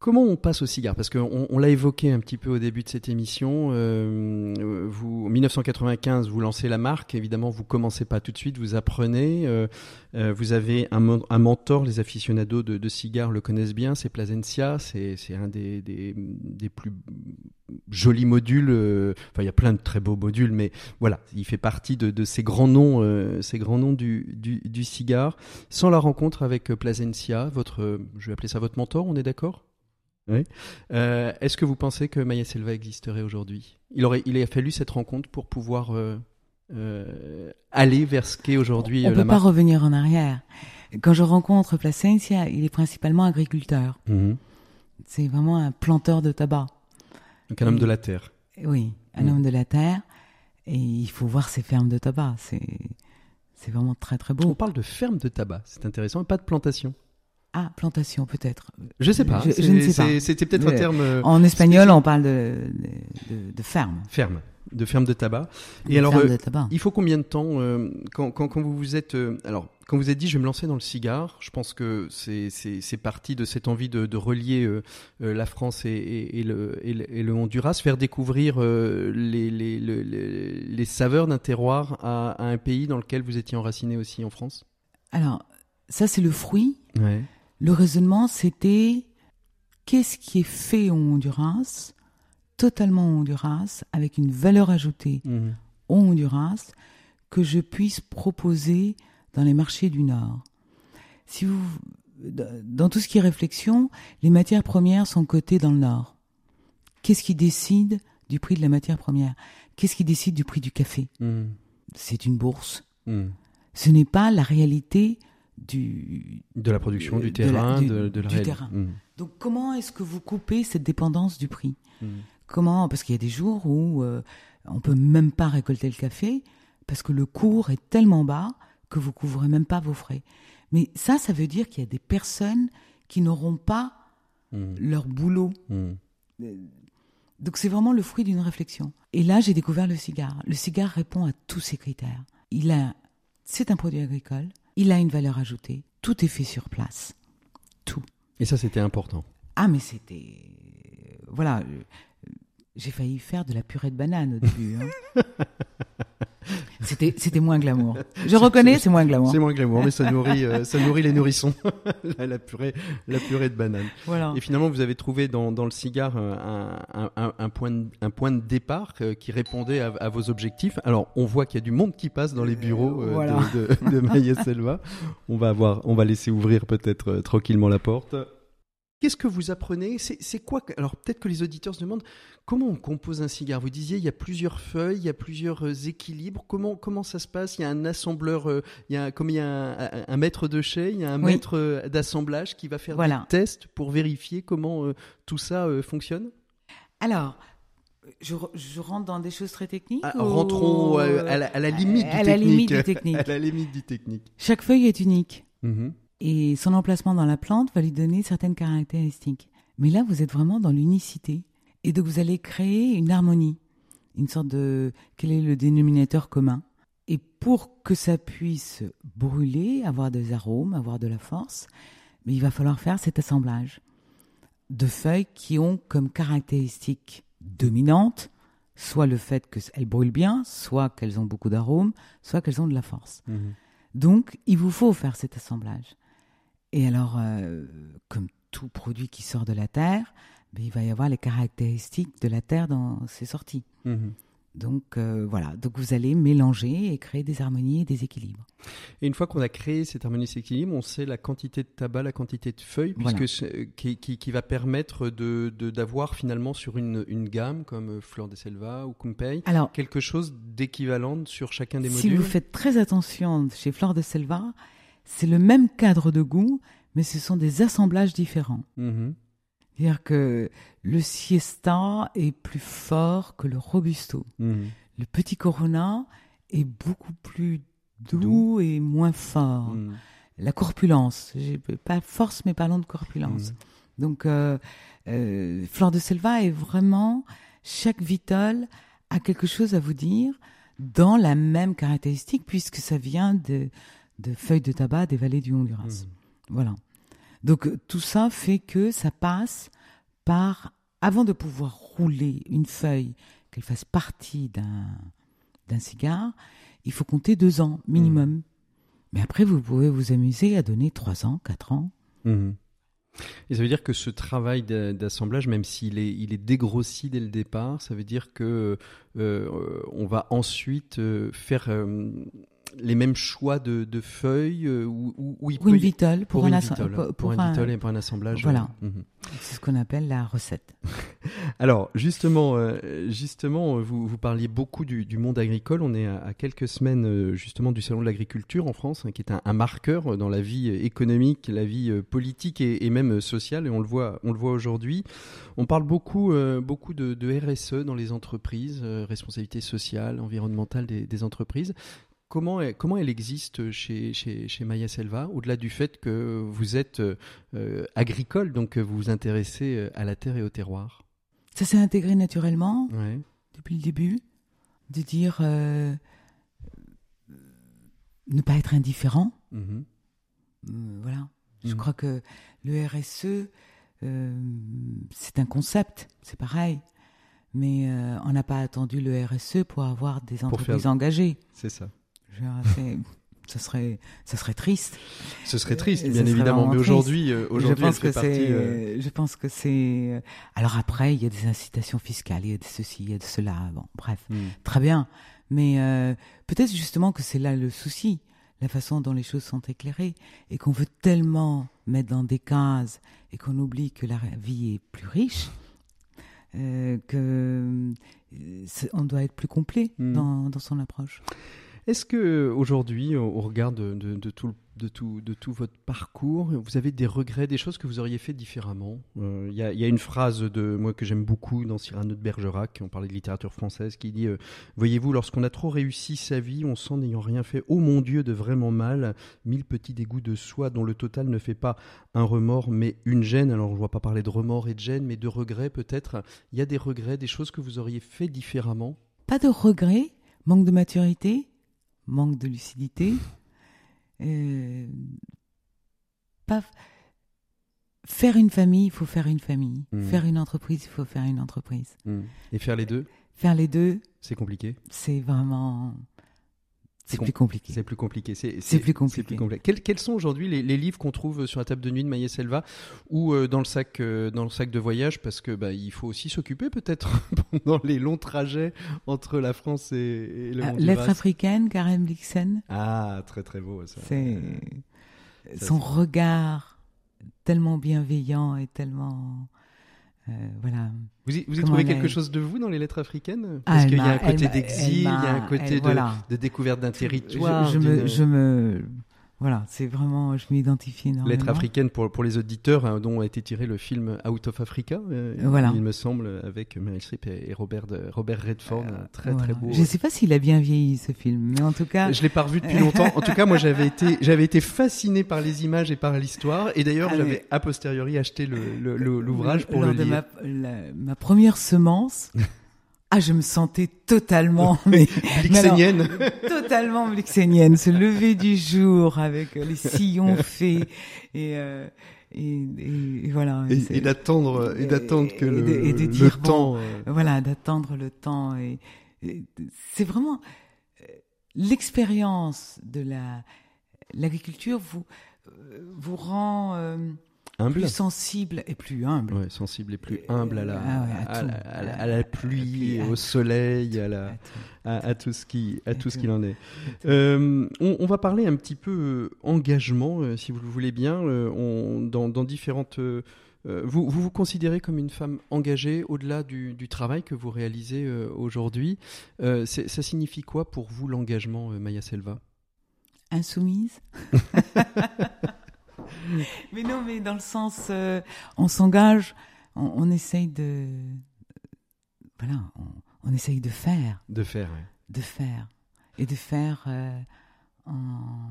Comment on passe au cigare? Parce qu'on on, l'a évoqué un petit peu au début de cette émission. euh, vous, en 1995, vous lancez la marque. Évidemment, vous commencez pas tout de suite. Vous apprenez. euh, euh, vous avez un, mentor. Les aficionados de, de cigares le connaissent bien. C'est Plasencia. C'est un des, plus jolis modules. Enfin, il y a plein de très beaux modules, mais voilà, il fait partie de, ces grands noms, ces grands noms du, du, du cigare. Sans la rencontre avec Plasencia, votre, je vais appeler ça votre mentor. On est d'accord? Oui. Euh, Est-ce que vous pensez que Maya Selva existerait aujourd'hui? Il aurait, il a fallu cette rencontre pour pouvoir euh, euh, aller vers ce qu'est aujourd'hui On ne peut pas revenir en arrière. Quand je rencontre Placencia, il est principalement agriculteur. Mhm. C'est vraiment un planteur de tabac. Donc un homme de la terre. Oui, un Mm. homme de la terre. Et il faut voir ses fermes de tabac. C'est, vraiment très très On beau. parle de ferme de tabac, c'est intéressant, et pas de plantation. Ah, plantation peut-être. Je sais pas. Je- c'est- je ne sais pas. C'était peut-être un terme euh, En espagnol, on parle de, de, de- de ferme. ferme, de ferme de tabac. Et De alors, ferme euh, de tabac. Il faut combien de temps euh, quand, quand, quand vous vous êtes euh, alors quand vous êtes dit je vais me lancer dans le cigare, je pense que c'est parti de cette envie de, de relier euh, la France et, et, et le, et, le, et le Honduras, faire découvrir euh, les, les, le- les les saveurs d'un terroir à, à un pays dans lequel vous étiez enraciné aussi en France? Alors, ça c'est le fruit. Ouais. Le raisonnement, c'était qu'est-ce qui est fait au Honduras, totalement au Honduras, avec une valeur ajoutée Mhm. au Honduras, que je puisse proposer dans les marchés du Nord. Si vous, dans tout ce qui est réflexion, les matières premières sont cotées dans le Nord. Qu'est-ce qui décide du prix de la matière première? Qu'est-ce qui décide du prix du café? Mhm. C'est une bourse. Mhm. Ce n'est pas la réalité du, De la production, du De la- terrain, du- de, de la du réelle- terrain. Mhm. Donc comment est-ce que vous coupez cette dépendance du prix Mmh. Comment Parce qu'il y a des jours où euh, on peut même pas récolter le café parce que le cours est tellement bas que vous couvrez même pas vos frais. Mais ça, ça veut dire qu'il y a des personnes qui n'auront pas Mmh. leur boulot. Mmh. Donc c'est vraiment le fruit d'une réflexion. Et là, j'ai découvert le cigare. Le cigare répond à tous ces critères. Il a, c'est un produit agricole. Il a une valeur ajoutée. Tout est fait sur place. Tout. Et ça, c'était important. Ah, mais c'était, voilà. euh, J'ai failli faire de la purée de banane au début. hein. C'était, c'était moins glamour. Je reconnais, c'est moins glamour. C'est moins glamour, mais ça nourrit, euh, ça nourrit les nourrissons. la, la purée, la purée de banane. Voilà. Et finalement, vous avez trouvé dans, dans le cigare euh, un, un, un, point de, un point de départ euh, qui répondait à, à vos objectifs. Alors, on voit qu'il y a du monde qui passe dans les bureaux euh, voilà. de, de, Selva. On va avoir, on va laisser ouvrir peut-être euh, tranquillement la porte. Qu'est-ce que vous apprenez? C'est quoi Alors peut-être que les auditeurs se demandent comment on compose un cigare? Vous disiez il y a plusieurs feuilles, il y a plusieurs euh, équilibres. Comment comment ça se passe? Il y a un assembleur, euh, il y a comme il y a un, maître de chez, il y a un Oui. maître euh, d'assemblage qui va faire Voilà. des tests pour vérifier comment euh, tout ça fonctionne? Alors, je, re- je rentre dans des choses très techniques. Ah, ou- rentrons à, la, limite du technique. à la limite du technique. Chaque feuille est unique. Mhm. Et son emplacement dans la plante va lui donner certaines caractéristiques. Mais là, vous êtes vraiment dans l'unicité. Et donc, vous allez créer une harmonie, une sorte de... Quel est le dénominateur commun Et pour que ça puisse brûler, avoir des arômes, avoir de la force, mais il va falloir faire cet assemblage de feuilles qui ont comme caractéristique dominante soit le fait qu'elles brûlent bien, soit qu'elles ont beaucoup d'arômes, soit qu'elles ont de la force. Mhm. Donc, il vous faut faire cet assemblage. Et alors, euh, comme tout produit qui sort de la terre, ben, il va y avoir les caractéristiques de la terre dans ses sorties. Mhm. Donc euh, voilà, donc vous allez mélanger et créer des harmonies et des équilibres. Et une fois qu'on a créé cette harmonie, cet équilibre, on sait la quantité de tabac, la quantité de feuilles, Voilà. puisque c'est- qui, qui, qui va permettre de d'avoir finalement sur une, une gamme comme euh, Fleur de Selva ou Kumpei Alors, quelque chose d'équivalent sur chacun des si modules. vous faites très attention chez Flore de Selva, c'est le même cadre de goût, mais ce sont des assemblages différents. Mhm. C'est-à-dire que le Siesta est plus fort que le Robusto. Mhm. Le petit Corona est beaucoup plus doux, Doux. et moins fort. Mhm. La corpulence, j'ai pas force, mais parlons de corpulence. Mhm. Donc, euh, euh, Fleur de Selva est vraiment chaque vitole a quelque chose à vous dire dans la même caractéristique puisque ça vient de, de feuilles de tabac des vallées du Honduras. Mhm. Voilà. Donc euh, tout ça fait que ça passe par avant de pouvoir rouler une feuille qu'elle fasse partie d'un cigare, il faut compter deux ans minimum. Mais après, vous pouvez vous amuser à donner trois ans, quatre ans. Mhm. Et ça veut dire que ce travail d'a- d'assemblage, même s'il est, il est dégrossi dès le départ, ça veut dire que euh, on va ensuite euh, faire euh, les mêmes choix de, de feuilles euh, où, où- où il une pour, pour un vitole, pour- un- vitole et pour un assemblage. Voilà. mhm. C'est ce qu'on appelle la recette. Alors justement, euh, justement, euh, vous, vous parliez beaucoup du, du monde agricole. On est à, à quelques semaines justement du salon de l'agriculture en France, hein, qui est un, un marqueur dans la vie économique, la vie politique et, et même sociale. Et on le voit, on le voit aujourd'hui. On parle beaucoup, euh, beaucoup de, de RSE dans les entreprises, euh, responsabilité sociale, environnementale des, des entreprises. Comment, elle- comment elle existe chez, chez, chez Maya Selva, au-delà du fait que vous êtes euh, agricole, donc vous vous intéressez euh, à la terre et au terroir? Ça s'est intégré naturellement Ouais. depuis le début, de dire euh, ne pas être indifférent. Euh, voilà. Je Mhm. crois que le RSE, c'est un concept, c'est pareil. Mais euh, on n'a pas attendu le RSE pour avoir des entreprises faire- engagées. C'est ça. Je ça serait, ça serait triste. Ce serait triste, Euh, bien ce serait évidemment, mais aujourd'hui, euh, je aujourd'hui, elle pense partie. euh, je pense que c'est. Alors après, il y a des incitations fiscales, il y a de ceci, il y a de cela. Bon, bref, hmm. très bien. Mais euh, peut-être justement que c'est là le souci, la façon dont les choses sont éclairées, et qu'on veut tellement mettre dans des cases et qu'on oublie que la vie est plus riche, euh, que euh, on doit être plus complet Mm. dans, dans son approche. Est-ce que aujourd'hui, au regard de, tout, votre parcours, vous avez des regrets, des choses que vous auriez fait différemment? Euh, Il y, a, une phrase de moi que j'aime beaucoup dans Cyrano de Bergerac, on parlait de littérature française, qui dit euh, Voyez-vous, lorsqu'on a trop réussi sa vie, on sent n'ayant rien fait, oh mon Dieu, de vraiment mal, mille petits dégoûts de soi dont le total ne fait pas un remords, mais une gêne. Alors, je ne vois pas parler de remords et de gêne, mais de regrets peut-être. Il y a des regrets, des choses que vous auriez fait différemment? Pas de regret, manque de maturité, manque de lucidité. euh, pas faire une famille, il faut faire une famille. Mhm. Faire une entreprise, il faut faire une entreprise. Et faire les deux, Faire les deux, c'est compliqué? c'est vraiment C'est com- plus compliqué. C'est plus compliqué. C'est plus compliqué. complexe. Quels, quels sont aujourd'hui les, les livres qu'on trouve sur la table de nuit de Maïa Selva ou euh, dans le sac euh, dans le sac de voyage? Parce que bah, il faut aussi s'occuper peut-être pendant les longs trajets entre la France et, et le Ah, Honduras. Lettre africaine, Karen Blixen, Ah, très très beau ça. c'est son regard tellement bienveillant et tellement euh, voilà. Vous y, vous y trouvez quelque a- chose de vous dans les lettres africaines? Ah, Parce qu'il y a un côté d'exil, il y a un côté de, voilà. de découverte d'un territoire. je me, d'une- je me, voilà, c'est vraiment, je m'identifie énormément. Lettres africaines pour, pour les auditeurs hein, dont a été tiré le film Out of Africa, euh, Voilà. il me semble, avec Meryl Streep et, Robert, Robert Redford. Euh, très Voilà. très beau. Je ne sais pas s'il a bien vieilli ce film, mais en tout cas, Je l'ai pas revu depuis longtemps. En tout cas, moi, j'avais été, j'avais été fasciné par les images et par l'histoire. Et d'ailleurs, Ah, j'avais a posteriori acheté le- le- le- l'ouvrage pour lors le de lire. ma, la- ma première semence, ah, je me sentais totalement, mais Blixénienne. totalement blixénienne, ce lever du jour avec euh, les sillons faits et, euh, et, et- voilà. Et, d'attendre, et d'attendre que le, de- et de le dire, bon, temps. euh, voilà, d'attendre le temps et, c'est vraiment euh, l'expérience de la l'agriculture vous vous rend euh, humble. plus sensible et plus humble. Ouais, sensible et plus humble à la, Ah ouais, à la, à la- À à la la pluie, au soleil, à la, À tout. ce qui, à tout ce qu'il en est. Euh, on, on va parler un petit peu euh, engagement, euh, si vous le voulez bien, euh, on, dans, dans différentes. vous, vous vous considérez comme une femme engagée au-delà du, du travail que vous réalisez aujourd'hui. Ça signifie quoi pour vous l'engagement, Maya Selva? Insoumise. mais non, mais dans le sens, euh, on s'engage, on, on essaye de, voilà, on, on essaye de faire. de faire ouais. de faire et de faire euh, en,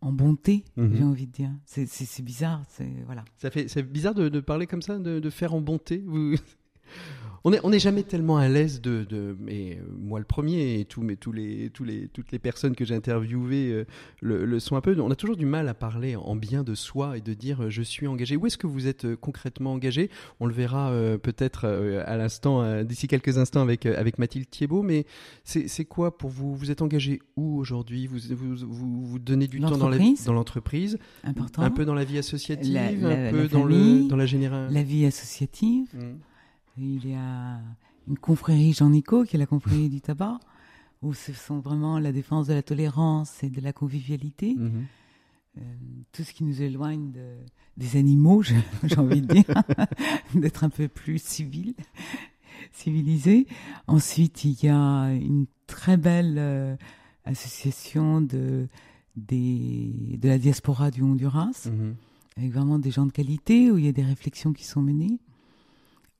en bonté, Mhm. j'ai envie de dire. C'est- bizarre, c'est voilà. Ça fait, c'est bizarre de, de parler comme ça, de, de faire en bonté. Vous... On n'est on est jamais tellement à l'aise de, de, mais euh, moi le premier et tous, mais tous les, tous les, toutes les personnes que j'ai interviewées euh, le, le sont un peu. On a toujours du mal à parler en bien de soi et de dire euh, je suis engagé. Où est-ce que vous êtes euh, concrètement engagé? On le verra peut-être à l'instant, d'ici quelques instants avec avec Mathilde Thiebaud. Mais c'est quoi pour vous? Vous êtes engagé où aujourd'hui? Vous, vous, vous vous donnez du temps dans L'entreprise? dans un peu dans la vie associative, La- la- un peu dans le dans la générale. La vie associative? Mm. Il y a une confrérie Jean Nico, qui est la confrérie du tabac, où ce sont vraiment la défense de la tolérance et de la convivialité. Mhm. Euh, tout ce qui nous éloigne de, des animaux, j'ai envie de dire, d'être un peu plus civil, civilisé. Ensuite, il y a une très belle euh, association de, des, de la diaspora du Honduras, Mhm. avec vraiment des gens de qualité, où il y a des réflexions qui sont menées.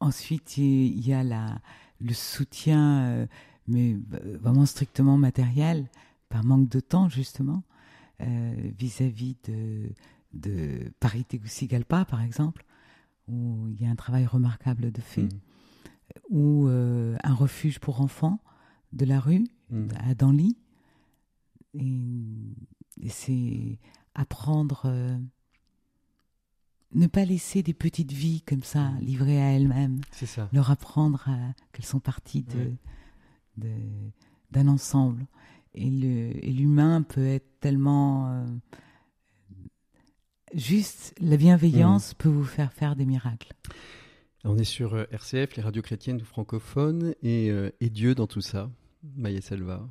Ensuite, il y a la, le soutien, euh, mais euh, vraiment strictement matériel, par manque de temps, justement, euh, vis-à-vis de, de Paris Tegucigalpa, par exemple, où il y a un travail remarquable de fait, Mhm. ou euh, un refuge pour enfants de la rue, Mhm. à Danly. Et, et c'est apprendre, euh, ne pas laisser des petites vies comme ça, Mhm. livrées à elles-mêmes, C'est ça. leur apprendre qu'elles sont parties de, Ouais. de- d'un ensemble. Et le- et l'humain peut être tellement... euh, juste, la bienveillance peut vous faire faire des miracles. On est sur euh, RCF, les radios chrétiennes ou francophones, et, euh, et Dieu dans tout ça, Maya Selva.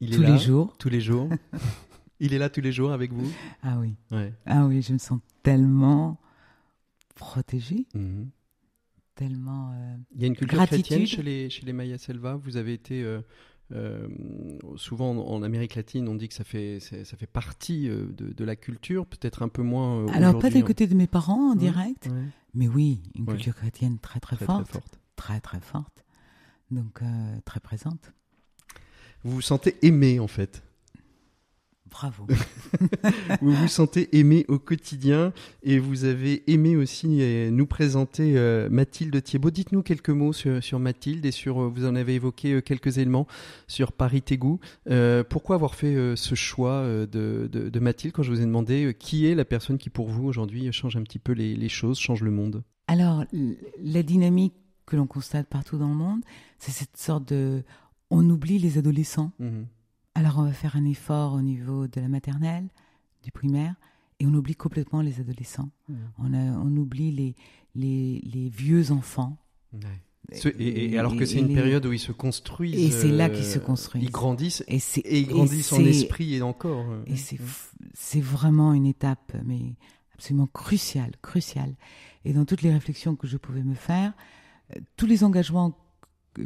Il Tous est là, les jours. Tous les jours. Il est là tous les jours avec vous? Ah oui. Ouais. Ah oui, je me sens tellement protégée, Mhm. tellement... euh, Il y a une culture Gratitude. chrétienne chez les, chez les Maya Selva? Vous avez été euh, souvent en Amérique latine, on dit que ça fait, ça fait partie de, la culture, peut-être un peu moins. Alors, pas hein. côtés de mes parents en direct, mais oui, une culture chrétienne très très, forte, très forte. Très très forte. Donc, très présente. Vous vous sentez aimé en fait Bravo. vous vous sentez aimé au quotidien et vous avez aimé aussi euh, nous présenter euh, Mathilde Thiebaud. Dites-nous quelques mots sur, Mathilde et sur, euh, vous en avez évoqué quelques éléments sur Paris Tégou. pourquoi avoir fait ce choix de, Mathilde quand je vous ai demandé qui est la personne qui pour vous aujourd'hui change un petit peu les, choses, change le monde? Alors, la dynamique que l'on constate partout dans le monde, c'est cette sorte de... On oublie les adolescents. Mmh alors on va faire un effort au niveau de la maternelle, du primaire, et on oublie complètement les adolescents. Mmh. On, on, oublie les, les, les, vieux enfants. Et, alors que c'est une période où ils se construisent. Et c'est là qu'ils se euh, construisent. Ils grandissent. Et, ils grandissent en esprit et encore. Euh, et c'est vraiment une étape, mais absolument cruciale, cruciale. Et dans toutes les réflexions que je pouvais me faire, euh, tous les engagements que,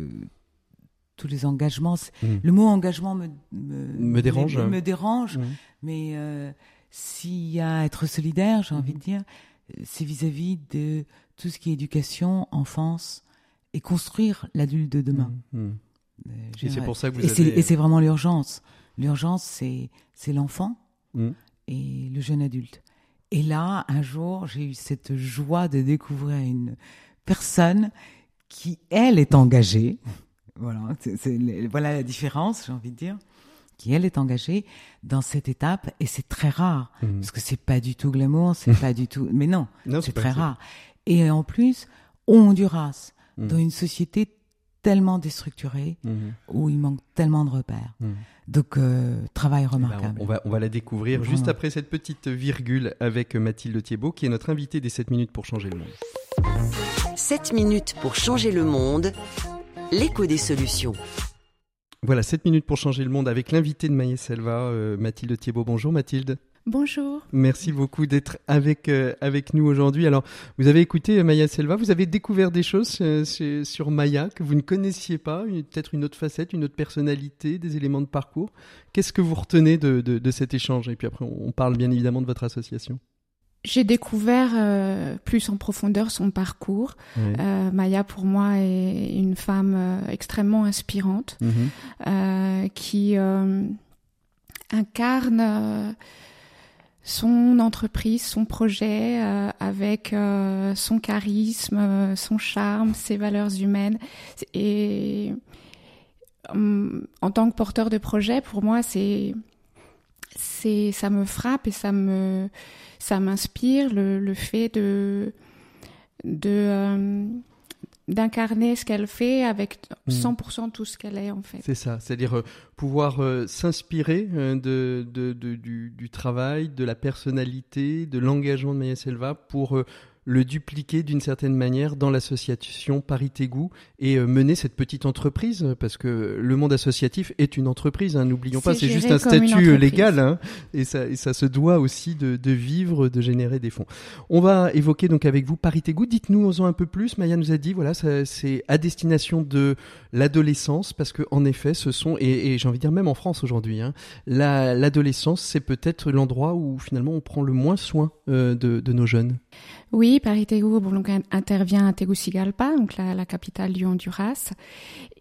tous les engagements. Mm. Le mot engagement me, me, dérange. Me, dérange, mm. mais euh, s'il y a à être solidaire, j'ai envie de dire, c'est vis-à-vis de tout ce qui est éducation, enfance et construire l'adulte de demain. Mm. Euh, et c'est pour ça que vous et avez... Et c'est vraiment l'urgence. L'urgence, c'est c'est l'enfant et le jeune adulte. Et là, un jour, j'ai eu cette joie de découvrir une personne qui, elle, est engagée. Voilà, c'est, voilà la différence, j'ai envie de dire, qui elle est engagée dans cette étape et c'est très rare mhm. parce que c'est pas du tout glamour, c'est pas du tout, mais non, c'est très rare. Et en plus, au Honduras, mhm. dans une société tellement déstructurée mhm. où il manque tellement de repères. Donc, euh, travail eh ben, remarquable. on, va, on va la découvrir juste après cette petite virgule avec Mathilde Thiebaud, qui est notre invitée des 7 minutes pour changer le monde. 7 minutes pour changer le monde l'écho des solutions. Voilà, 7 minutes pour changer le monde avec l'invité de Maïs Selva, euh, Mathilde Thiebaud. Bonjour Mathilde. Bonjour. Merci beaucoup d'être avec, euh, avec nous aujourd'hui. Alors, vous avez écouté euh, Maya Selva, vous avez découvert des choses sur Maya que vous ne connaissiez pas, peut-être une autre facette, une autre personnalité, des éléments de parcours. Qu'est-ce que vous retenez de, de cet échange? Et puis après, on parle bien évidemment de votre association. J'ai découvert euh, plus en profondeur son parcours. Euh, Maya, pour moi, est une femme euh, extrêmement inspirante mhm. qui incarne son entreprise, son projet avec son charisme, son charme, ses valeurs humaines. Et en tant que porteur de projet, pour moi, c'est c'est ça me frappe et ça me ça m'inspire le, le, fait de de euh, d'incarner ce qu'elle fait avec 100% hmm. tout ce qu'elle est en fait. C'est ça, c'est-à-dire euh, pouvoir euh, s'inspirer de, de, de, du, du, travail, de la personnalité, de l'engagement de Maya Selva pour le dupliquer d'une certaine manière dans l'association Paris Tégou et euh, mener cette petite entreprise parce que le monde associatif est une entreprise, hein, n'oublions pas, c'est juste un statut légal hein, et, ça, et ça se doit aussi de, de, vivre, de générer des fonds. On va évoquer donc avec vous Paris Tégou. Dites-nous en un peu plus. Maya nous a dit voilà, c'est à destination de l'adolescence parce que en effet, ce sont et, et j'ai envie de dire même en France aujourd'hui, hein, l'adolescence c'est peut-être l'endroit où finalement on prend le moins soin euh, de, de nos jeunes. Oui, Paris Tegu intervient à Tegucigalpa, donc la, capitale du Honduras,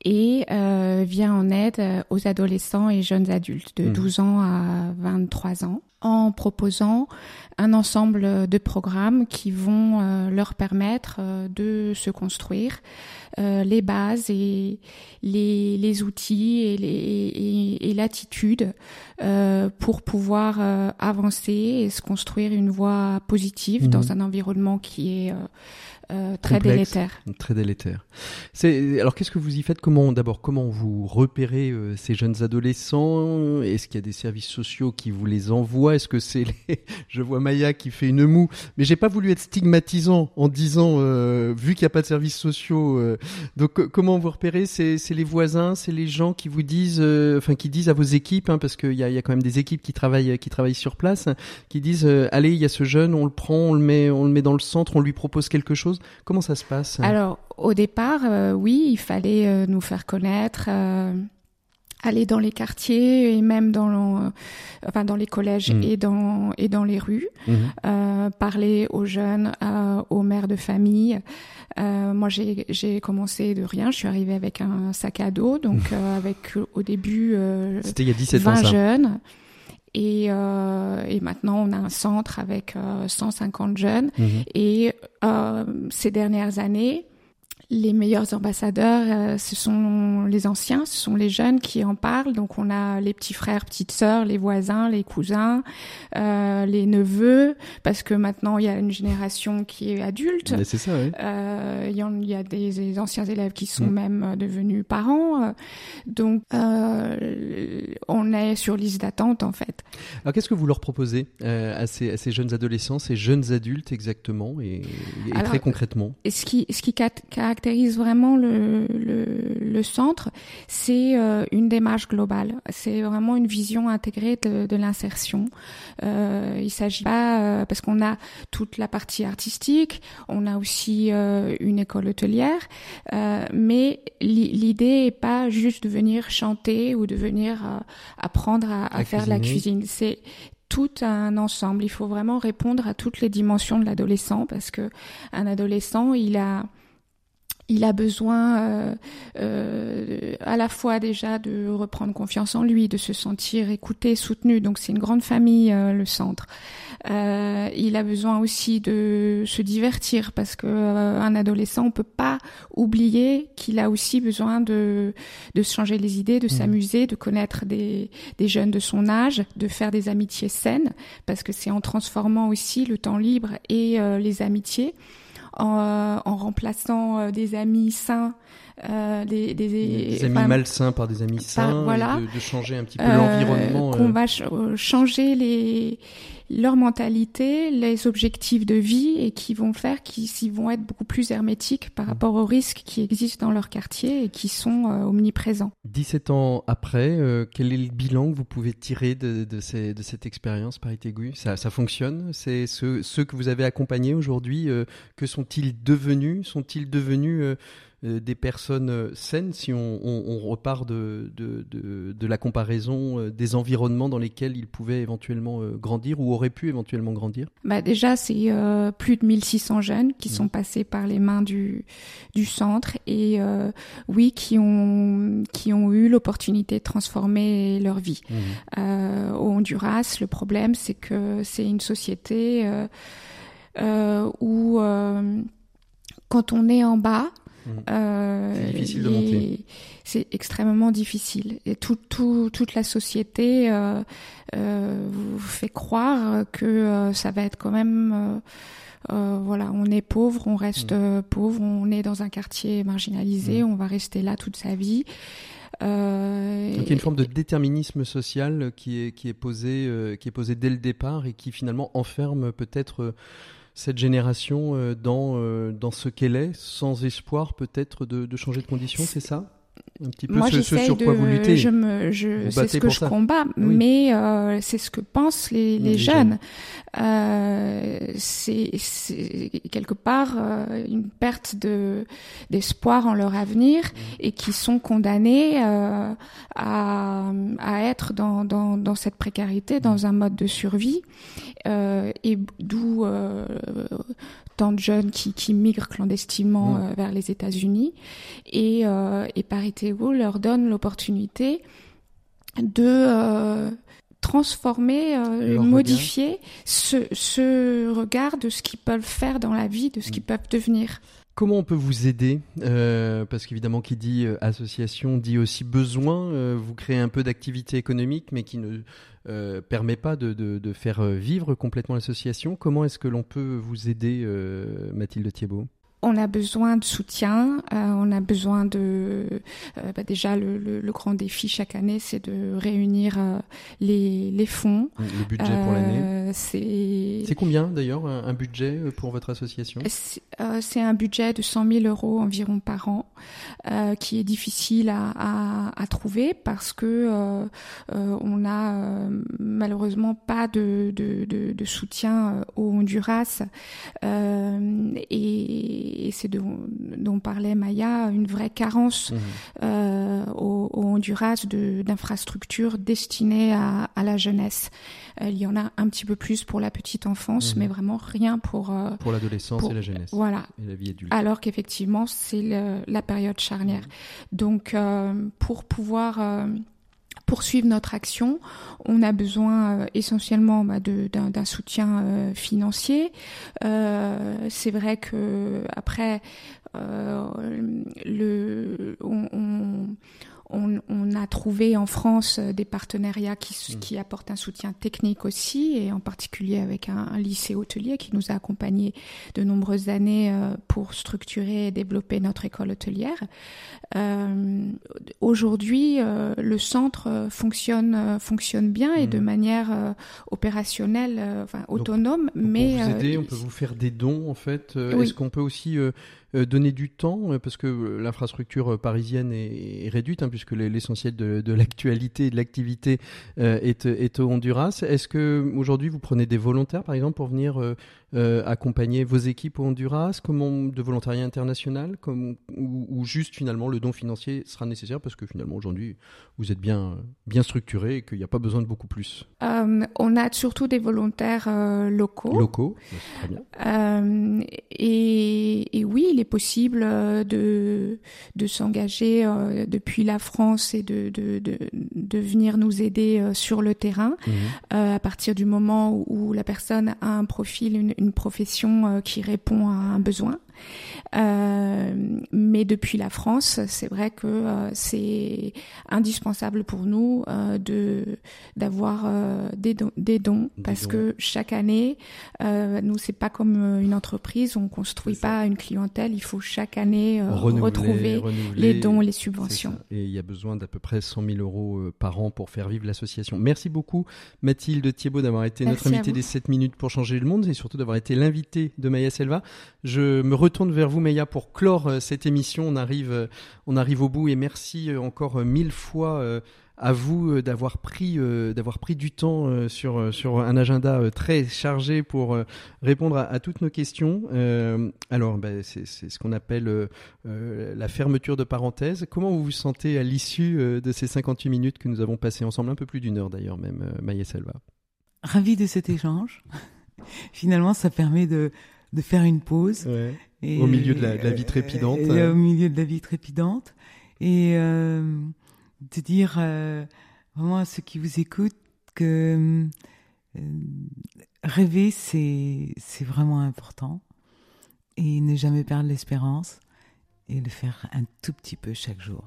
et euh, vient en aide euh, aux adolescents et jeunes adultes de 12 mmh. ans à 23 ans en proposant un ensemble de programmes qui vont euh, leur permettre de se construire les bases et les, outils et l'attitude pour pouvoir avancer et se construire une voie positive mmh. dans un environnement qui est euh, très délétère. Très délétère. C'est alors qu'est-ce que vous y faites? Comment d'abord comment vous repérez euh, ces jeunes adolescents? Est-ce qu'il y a des services sociaux qui vous les envoient? Est-ce que c'est les... Je vois Maya qui fait une moue, mais j'ai pas voulu être stigmatisant en disant euh, vu qu'il n'y a pas de services sociaux. donc comment vous repérez? C'est les voisins, c'est les gens qui vous disent, enfin qui disent à vos équipes, hein, parce qu'il y a, y a quand même des équipes qui travaillent qui travaillent sur place, qui disent allez il y a ce jeune, on le prend, on le met on le met dans le centre, on lui propose quelque chose? Comment ça se passe? Alors, au départ, euh, oui, il fallait euh, nous faire connaître euh, aller dans les quartiers et même dans, enfin dans les collèges Mm. et dans et dans les rues, euh, parler aux jeunes, aux mères de famille. Moi, j'ai j'ai commencé de rien. Je suis arrivée avec un sac à dos, donc euh, avec au début C'était il y a 17 ans 20 ça. jeunes. Et, euh, et maintenant, on a un centre avec euh, 150 jeunes. Mhm. Et euh, ces dernières années, les meilleurs ambassadeurs, euh, ce sont les anciens, ce sont les jeunes qui en parlent. Donc on a les petits frères, petites sœurs, les voisins, les cousins, euh, les neveux, parce que maintenant il y a une génération qui est adulte. C'est ça, oui. Euh, Il y, en- il y a des, des anciens élèves qui sont Mm. même euh, devenus parents. euh, Donc, euh, on est sur liste d'attente en fait. Alors qu'est-ce que vous leur proposez euh, à, ces, à ces jeunes adolescents, ces jeunes adultes exactement, et, et Alors, très concrètement? Et ce qui, ce qui cat- caractérise vraiment le, le, le centre, c'est euh, une démarche globale. C'est vraiment une vision intégrée de, de l'insertion. Euh, il s'agit pas euh, parce qu'on a toute la partie artistique, on a aussi euh, une école hôtelière, mais li- l'idée est pas juste de venir chanter ou de venir apprendre à, à À faire la cuisine. C'est tout un ensemble. Il faut vraiment répondre à toutes les dimensions de l'adolescent parce que un adolescent, il a il a besoin euh, euh, à la fois déjà de reprendre confiance en lui, de se sentir écouté, soutenu. Donc c'est une grande famille euh, le centre. Euh, il a besoin aussi de se divertir parce que euh, un adolescent, on peut pas oublier qu'il a aussi besoin de de se changer les idées, de s'amuser, de connaître des des jeunes de son âge, de faire des amitiés saines parce que c'est en transformant aussi le temps libre et euh, les amitiés en, euh, en remplaçant euh, des amis sains, euh, des, des, Des amis enfin, malsains par des amis sains, et voilà. de, de changer un petit peu euh, l'environnement. qu'on va ch- changer les leur mentalité, les objectifs de vie et qui vont faire qu'ils vont être beaucoup plus hermétiques par rapport aux risques qui existent dans leur quartier et qui sont euh, omniprésents. 17 ans après, euh, quel est le bilan que vous pouvez tirer de, de, ces- de cette expérience Paris Tégu ça, ça fonctionne? C'est ceux, ceux que vous avez accompagnés aujourd'hui, euh, que sont-ils devenus? Sont-ils devenus euh, des personnes euh, saines si on, on- on repart de, de, de, de la comparaison euh, des environnements dans lesquels ils pouvaient éventuellement euh, grandir ou auraient pu éventuellement grandir? Bah déjà, c'est euh, plus de 1600 jeunes qui Mhm. sont passés par les mains du, du centre et euh, oui, qui ont, qui ont eu l'opportunité de transformer leur vie. Euh, au Honduras, le problème, c'est que c'est une société euh, euh, où, euh, quand on est en bas. Euh, C'est difficile de monter. C'est extrêmement difficile. Et tout, tout, toute la société euh, euh, vous fait croire que ça va être quand même... voilà, on est pauvre, on reste Mm. pauvre, on est dans un quartier marginalisé, Mm. on va rester là toute sa vie. Euh, Donc il y a une forme de déterminisme social qui est, qui est, posé, euh, qui est posé dès le départ et qui finalement enferme peut-être cette génération euh, dans, euh, dans ce qu'elle est, sans espoir peut-être de, de changer de condition, c'est ça? Un petit peu Moi, ce, ce sur de, quoi vous luttez je me, je, c'est ce que je ça. combats, Oui. mais euh, c'est ce que pensent les, les, Les jeunes. Euh, c'est, quelque part euh, une perte de d'espoir en leur avenir Mmh. et qui sont condamnés à, à être dans, dans, dans cette précarité, dans un mode de survie, et d'où tant de jeunes qui, qui migrent clandestinement Mm. euh, vers les États-Unis. Et, euh, et Paritego leur donne l'opportunité de euh, transformer, euh, modifier ce, ce regard de ce qu'ils peuvent faire dans la vie, de ce qu'ils Mm. peuvent devenir. Comment on peut vous aider Euh, Parce qu'évidemment, qui dit euh, association dit aussi besoin. Euh, vous créez un peu d'activité économique, mais qui ne permet pas de, de, faire vivre complètement l'association. Comment est-ce que l'on peut vous aider, Mathilde Thiebaud? On a besoin de soutien, euh, on a besoin de... euh, bah déjà, le, le, le grand défi chaque année, c'est de réunir euh, les, les fonds. Le budget pour l'année c'est. Combien d'ailleurs un, budget pour votre association? C'est un budget de 100 000 euros environ par an, qui est difficile à, à, à trouver parce que on a malheureusement pas de, de, de, de soutien au Honduras et, et c'est dont, parlait Maya une vraie carence mmh. au, au Honduras d'infrastructures destinées à, à, la jeunesse. Euh, il y en a un petit peu plus pour la petite enfance, mhm. mais vraiment rien pour euh, pour l'adolescence et la jeunesse. Voilà. Et la vie adulte. Alors qu'effectivement, c'est la période charnière. Mhm. Donc, euh, pour pouvoir poursuivre notre action, on a besoin essentiellement bah, d'un soutien financier. c'est vrai que après, le, on on, on, a trouvé en France euh, des partenariats qui, mm. qui, apportent un soutien technique aussi, et en particulier avec un, un, lycée hôtelier qui nous a accompagnés de nombreuses années euh, pour structurer et développer notre école hôtelière. Euh, Aujourd'hui, le centre fonctionne fonctionne bien et de mm. manière opérationnelle, enfin autonome, mais vous aider, on peut vous faire des dons en fait. Est-ce qu'on peut aussi donner du temps euh, parce que euh, l'infrastructure parisienne est, réduite hein, puisque l'essentiel de, l'actualité et de l'activité est, est, au Honduras. Est-ce que aujourd'hui vous prenez des volontaires par exemple pour venir accompagner vos équipes au Honduras, comment de volontariat international, comme, ou, juste finalement le don financier sera nécessaire parce que finalement aujourd'hui vous êtes bien bien structuré et qu'il n'y a pas besoin de beaucoup plus? on a surtout des volontaires locaux. Locaux, très bien. Et, et, oui, les possible euh, de, de s'engager euh, depuis la France et de, de, de, de venir nous aider euh, sur le terrain mhm. à partir du moment où, la personne a un profil, une, une profession qui répond à un besoin. Euh, mais depuis la France, c'est vrai que euh, c'est indispensable pour nous euh, de d'avoir des dons, des dons parce que chaque année, nous c'est pas comme une entreprise, on construit pas une clientèle, il faut chaque année retrouver les dons, les subventions. Et il y a besoin d'à peu près 100 000 euros par an pour faire vivre l'association. Merci beaucoup Mathilde Thiebaud d'avoir été notre invitée des 7 minutes pour changer le monde et surtout d'avoir été l'invitée de Maya Selva. Je me retourne vers vous, Meya, pour clore euh, cette émission. On arrive, euh, on arrive au bout et merci euh, encore mille fois à vous d'avoir pris d'avoir pris du temps sur sur un agenda très chargé pour répondre à, toutes nos questions. alors, ben, c'est ce qu'on appelle la fermeture de parenthèse. Comment vous vous sentez à l'issue de ces 58 minutes que nous avons passées ensemble, un peu plus d'une heure d'ailleurs même, Maya Selva Ravi de cet échange. Finalement, ça permet de de faire une pause. au milieu de la, vie trépidante. au milieu de la vie trépidante. Et euh, de dire euh, vraiment à ceux qui vous écoutent que euh, rêver, c'est, vraiment important. Et ne jamais perdre l'espérance et le faire un tout petit peu chaque jour.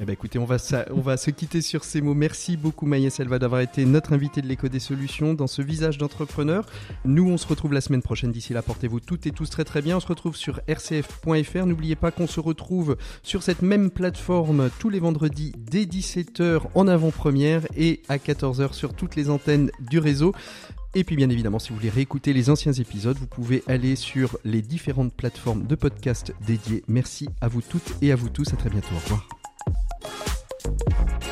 Eh ben écoutez, on va, on va se quitter sur ces mots. Merci beaucoup Maya Selva d'avoir été notre invité de l'écho des solutions dans ce visage d'entrepreneur. Nous, on se retrouve la semaine prochaine. D'ici là, portez-vous toutes et tous très très bien. On se retrouve sur rcf.fr. N'oubliez pas qu'on se retrouve sur cette même plateforme tous les vendredis dès 17h en avant-première et à 14h sur toutes les antennes du réseau. Et puis bien évidemment, si vous voulez réécouter les anciens épisodes, vous pouvez aller sur les différentes plateformes de podcast dédiées. Merci à vous toutes et à vous tous. À très bientôt. Au revoir. Thank you.